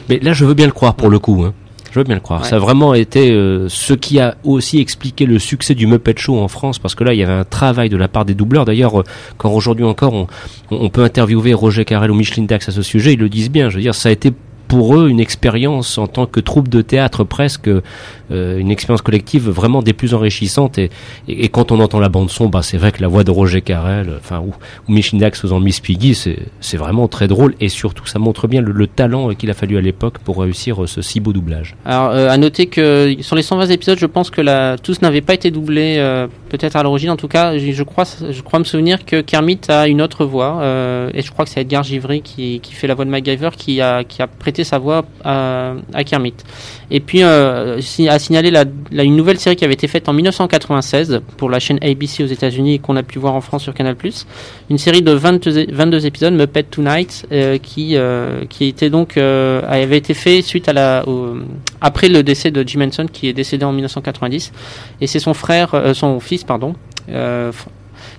Mais là je veux bien le croire pour le coup. Hein. Je veux bien le croire. Ça a vraiment été euh, ce qui a aussi expliqué le succès du Muppet Show en France, parce que là, il y avait un travail de la part des doubleurs. D'ailleurs, quand aujourd'hui encore, on, on, peut interviewer Roger Carrel ou Micheline Dax à ce sujet, ils le disent bien. Je veux dire, ça a été pour eux une expérience en tant que troupe de théâtre presque euh, une expérience collective vraiment des plus enrichissantes. Et, quand on entend la bande son bah c'est vrai que la voix de Roger Carrel enfin ou, ou Michel Dax faisant Miss Piggy c'est vraiment très drôle. Et surtout ça montre bien le, talent qu'il a fallu à l'époque pour réussir ce si beau doublage. Alors euh, à noter que sur les 120 épisodes je pense que tous n'avaient pas été doublés euh, peut-être à l'origine en tout cas je, crois je crois me souvenir que Kermit a une autre voix et je crois que c'est Edgar Givry qui, qui fait la voix de MacGyver qui a qui a prêté sa voix à Kermit. Et puis, euh, à signaler la, une nouvelle série qui avait été faite en 1996 pour la chaîne ABC aux États-Unis et qu'on a pu voir en France sur Canal+. Une série de 22, 22 épisodes, Muppet Tonight, euh, qui euh, avait été fait suite à la après le décès de Jim Henson qui est décédé en 1990 et c'est son frère, son fils pardon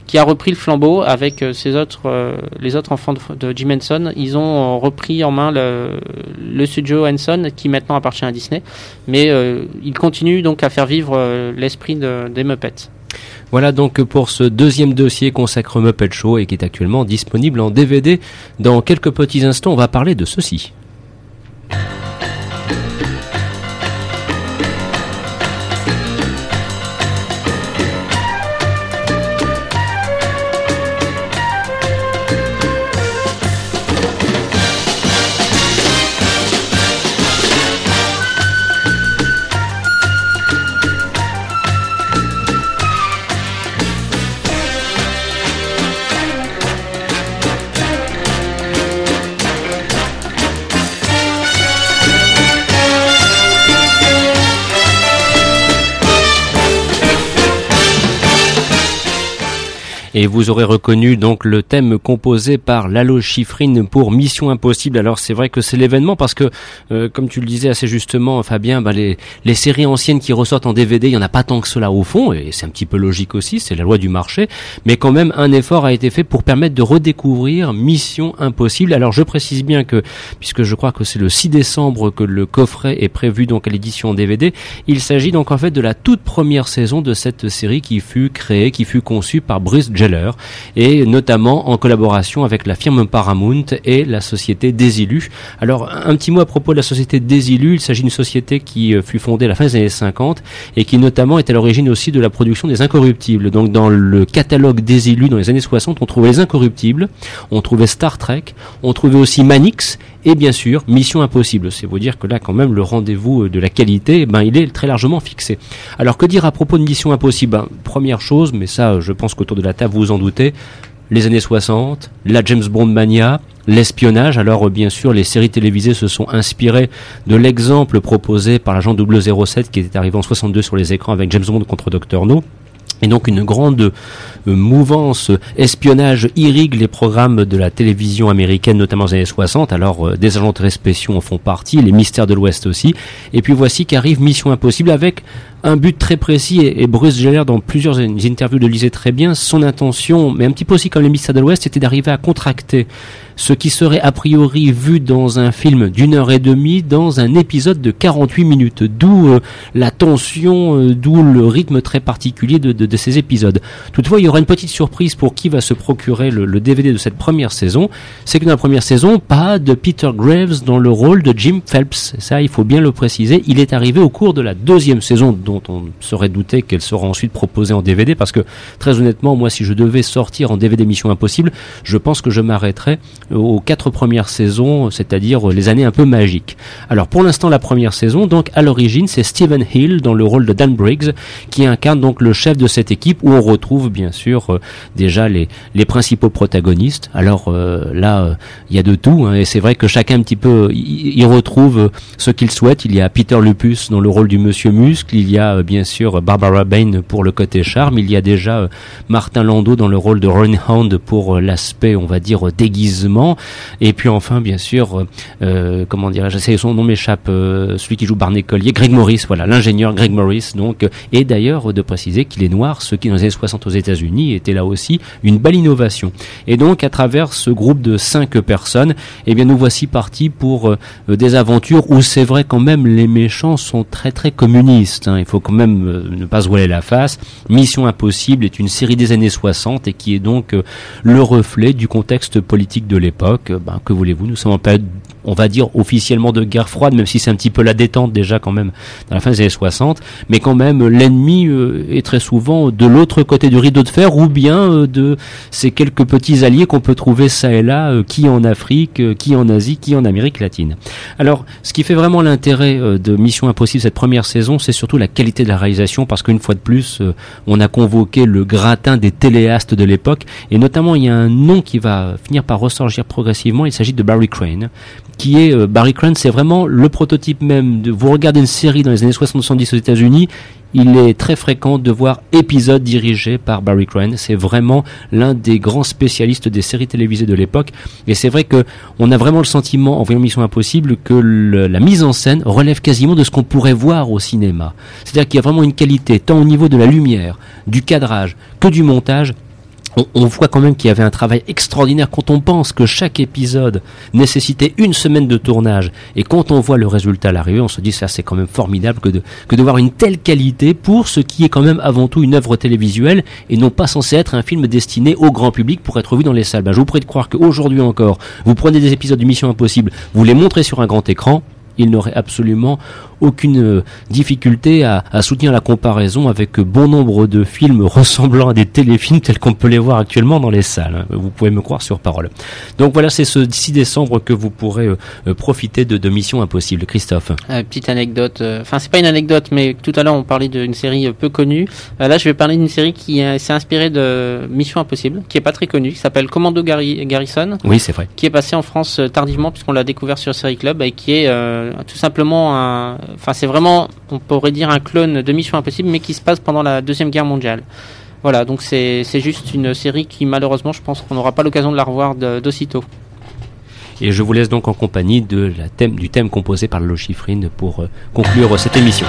qui a repris le flambeau avec euh, ses autres, euh, les autres enfants de, Jim Henson. Ils ont euh, repris en main le, studio Henson qui maintenant appartient à Disney, mais ils continuent donc à faire vivre l'esprit de, des Muppets. Voilà donc pour ce deuxième dossier consacré Muppet Show et qui est actuellement disponible en DVD. Dans quelques petits instants, on va parler de ceci. Et vous aurez reconnu donc le thème composé par Lalo Schifrin pour Mission Impossible. Alors c'est vrai que c'est l'événement parce que, euh, comme tu le disais assez justement, Fabien, bah, les, les séries anciennes qui ressortent en DVD, il y en a pas tant que cela au fond, et c'est un petit peu logique aussi, c'est la loi du marché. Mais quand même, un effort a été fait pour permettre de redécouvrir Mission Impossible. Alors je précise bien que, puisque je crois que c'est le 6 décembre que le coffret est prévu donc à l'édition DVD, il s'agit donc en fait de la toute première saison de cette série qui fut créée, qui fut conçue par Bruce Et notamment en collaboration avec la firme Paramount et la société Désilus. Alors un petit mot à propos de la société Désilus, il s'agit d'une société qui euh, fut fondée à la fin des années 50 et qui notamment est à l'origine aussi de la production des Incorruptibles. Donc dans le catalogue Désilus dans les années 60, on trouvait les Incorruptibles, on trouvait Star Trek, on trouvait aussi Manix et bien sûr Mission Impossible. C'est vous dire que là quand même le rendez-vous de la qualité, ben il est très largement fixé. Alors que dire à propos de Mission Impossible? Ben, Première chose, mais ça je pense qu'autour de la table vous vous en doutez, les années 60, la James Bond mania, l'espionnage. Alors euh, bien sûr, les séries télévisées se sont inspirées de l'exemple proposé par l'agent 007 qui était arrivé en 62 sur les écrans avec James Bond contre Dr No. Et donc une grande euh, mouvance espionnage irrigue les programmes de la télévision américaine, notamment aux années 60. Alors euh, des agents très spéciaux en font partie, les mystères de l'Ouest aussi. Et puis voici qu'arrive Mission Impossible avec un but très précis et, Bruce Geller dans plusieurs interviews le lisait très bien. Son intention, mais un petit peu aussi comme les mystères de l'Ouest, était d'arriver à contracter ce qui serait a priori vu dans un film d'une heure et demie dans un épisode de 48 minutes. D'où euh, la tension, euh, d'où le rythme très particulier de, ces épisodes. Toutefois, il y aura une petite surprise pour qui va se procurer le, le DVD de cette première saison. C'est que dans la première saison, pas de Peter Graves dans le rôle de Jim Phelps. Ça, il faut bien le préciser. Il est arrivé au cours de la deuxième saison dont on serait douté qu'elle sera ensuite proposée en DVD parce que très honnêtement, moi, si je devais sortir en DVD Mission Impossible, je pense que je m'arrêterais aux quatre premières saisons, c'est-à-dire les années un peu magiques. Alors pour l'instant la première saison, donc à l'origine c'est Stephen Hill dans le rôle de Dan Briggs qui incarne donc le chef de cette équipe où on retrouve bien sûr euh, déjà les, les principaux protagonistes. Alors euh, là il y a de tout hein, et c'est vrai que chacun un petit peu y, retrouve ce qu'il souhaite. Il y a Peter Lupus dans le rôle du Monsieur Muscle, il y a bien sûr Barbara Bain pour le côté charme, il y a déjà Martin Landau dans le rôle de Ron Hound pour l'aspect on va dire déguisement et puis enfin, bien sûr, euh, comment dirais-je, son nom m'échappe, euh, celui qui joue Barney Collier, Greg Morris, voilà, l'ingénieur Greg Morris. Donc, et d'ailleurs de préciser qu'il est noir, ce qui dans les années 60 aux États-Unis était là aussi une belle innovation. Et donc, à travers ce groupe de cinq personnes, eh bien, nous voici partis pour euh, des aventures où c'est vrai quand même les méchants sont très très communistes. Hein. Il faut quand même ne pas se voiler la face. Mission Impossible est une série des années 60 et qui est donc le reflet du contexte politique de l'époque ben, que voulez-vous, nous sommes en période, on va dire officiellement de guerre froide, même si c'est un petit peu la détente déjà quand même dans la fin des années 60, mais quand même l'ennemi euh, est très souvent de l'autre côté du rideau de fer ou bien euh, de ces quelques petits alliés qu'on peut trouver ça et là, euh, qui en Afrique, qui en Asie, qui en Amérique latine. Alors, ce qui fait vraiment l'intérêt de Mission Impossible cette première saison, c'est surtout la qualité de la réalisation, parce qu'une fois de plus, on a convoqué le gratin des téléastes de l'époque, et notamment il y a un nom qui va finir par ressorgir progressivement, il s'agit de Barry Crane, qui est euh, Barry Crane, c'est vraiment le prototype même de vous regardez une série dans les années 70 aux États-Unis, il est très fréquent de voir épisodes dirigés par Barry Crane. C'est vraiment l'un des grands spécialistes des séries télévisées de l'époque. Et c'est vrai que on a vraiment le sentiment, en voyant Mission Impossible, que la mise en scène relève quasiment de ce qu'on pourrait voir au cinéma. C'est-à-dire qu'il y a vraiment une qualité, tant au niveau de la lumière, du cadrage, que du montage, on, voit quand même qu'il y avait un travail extraordinaire quand on pense que chaque épisode nécessitait une semaine de tournage et quand on voit le résultat à l'arrivée, on se dit ça c'est quand même formidable que de, que de voir une telle qualité pour ce qui est quand même avant tout une œuvre télévisuelle et non pas censé être un film destiné au grand public pour être vu dans les salles. Ben, je vous prie de croire qu'aujourd'hui encore, vous prenez des épisodes de Mission Impossible, vous les montrez sur un grand écran, il n'aurait absolument aucune euh, difficulté à, soutenir la comparaison avec bon nombre de films ressemblant à des téléfilms tels qu'on peut les voir actuellement dans les salles. Hein. Vous pouvez me croire sur parole. Donc voilà, c'est ce 6 décembre que vous pourrez euh, euh, profiter de, de Mission Impossible. Christophe. petite anecdote, enfin c'est pas une anecdote, mais tout à l'heure on parlait d'une série peu connue. là je vais parler d'une série qui s'est inspirée de Mission Impossible, qui est pas très connue, qui s'appelle Commando Garrison. Oui, c'est vrai. Qui est passé en France tardivement puisqu'on l'a découvert sur Série Club et qui est tout simplement un Enfin, c'est vraiment, on pourrait dire, un clone de Mission Impossible, mais qui se passe pendant la Deuxième Guerre mondiale. Voilà, donc c'est juste une série qui, malheureusement, je pense qu'on n'aura pas l'occasion de la revoir d'aussitôt. Et je vous laisse donc en compagnie de la thème, du thème composé par Lochifrine pour euh, conclure cette émission.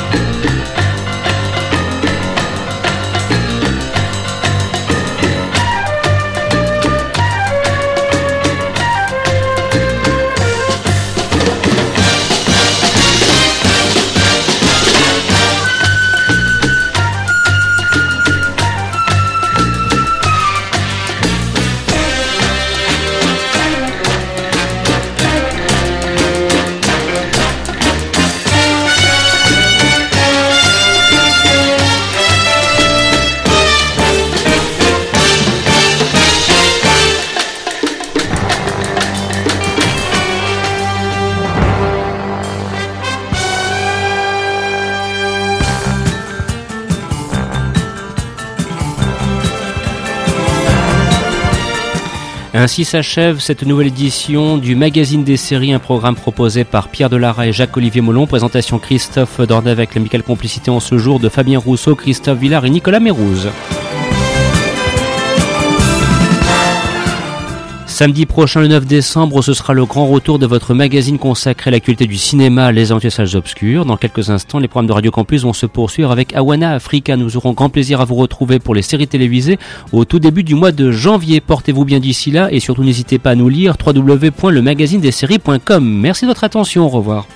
Ainsi s'achève cette nouvelle édition du magazine des séries, un programme proposé par Pierre Delara et Jacques-Olivier Molon. Présentation Christophe Dornet avec l'amicale complicité en ce jour de Fabien Rousseau, Christophe Villard et Nicolas Mérouse. Samedi prochain, le 9 décembre, ce sera le grand retour de votre magazine consacré à l'actualité du cinéma, Les Aventures Salles Obscures. Dans quelques instants, les programmes de Radio Campus vont se poursuivre avec Awana Africa. Nous aurons grand plaisir à vous retrouver pour les séries télévisées au tout début du mois de janvier. Portez-vous bien d'ici là et surtout n'hésitez pas à nous lire www.lemagazinedesseries.com. Merci de votre attention. Au revoir.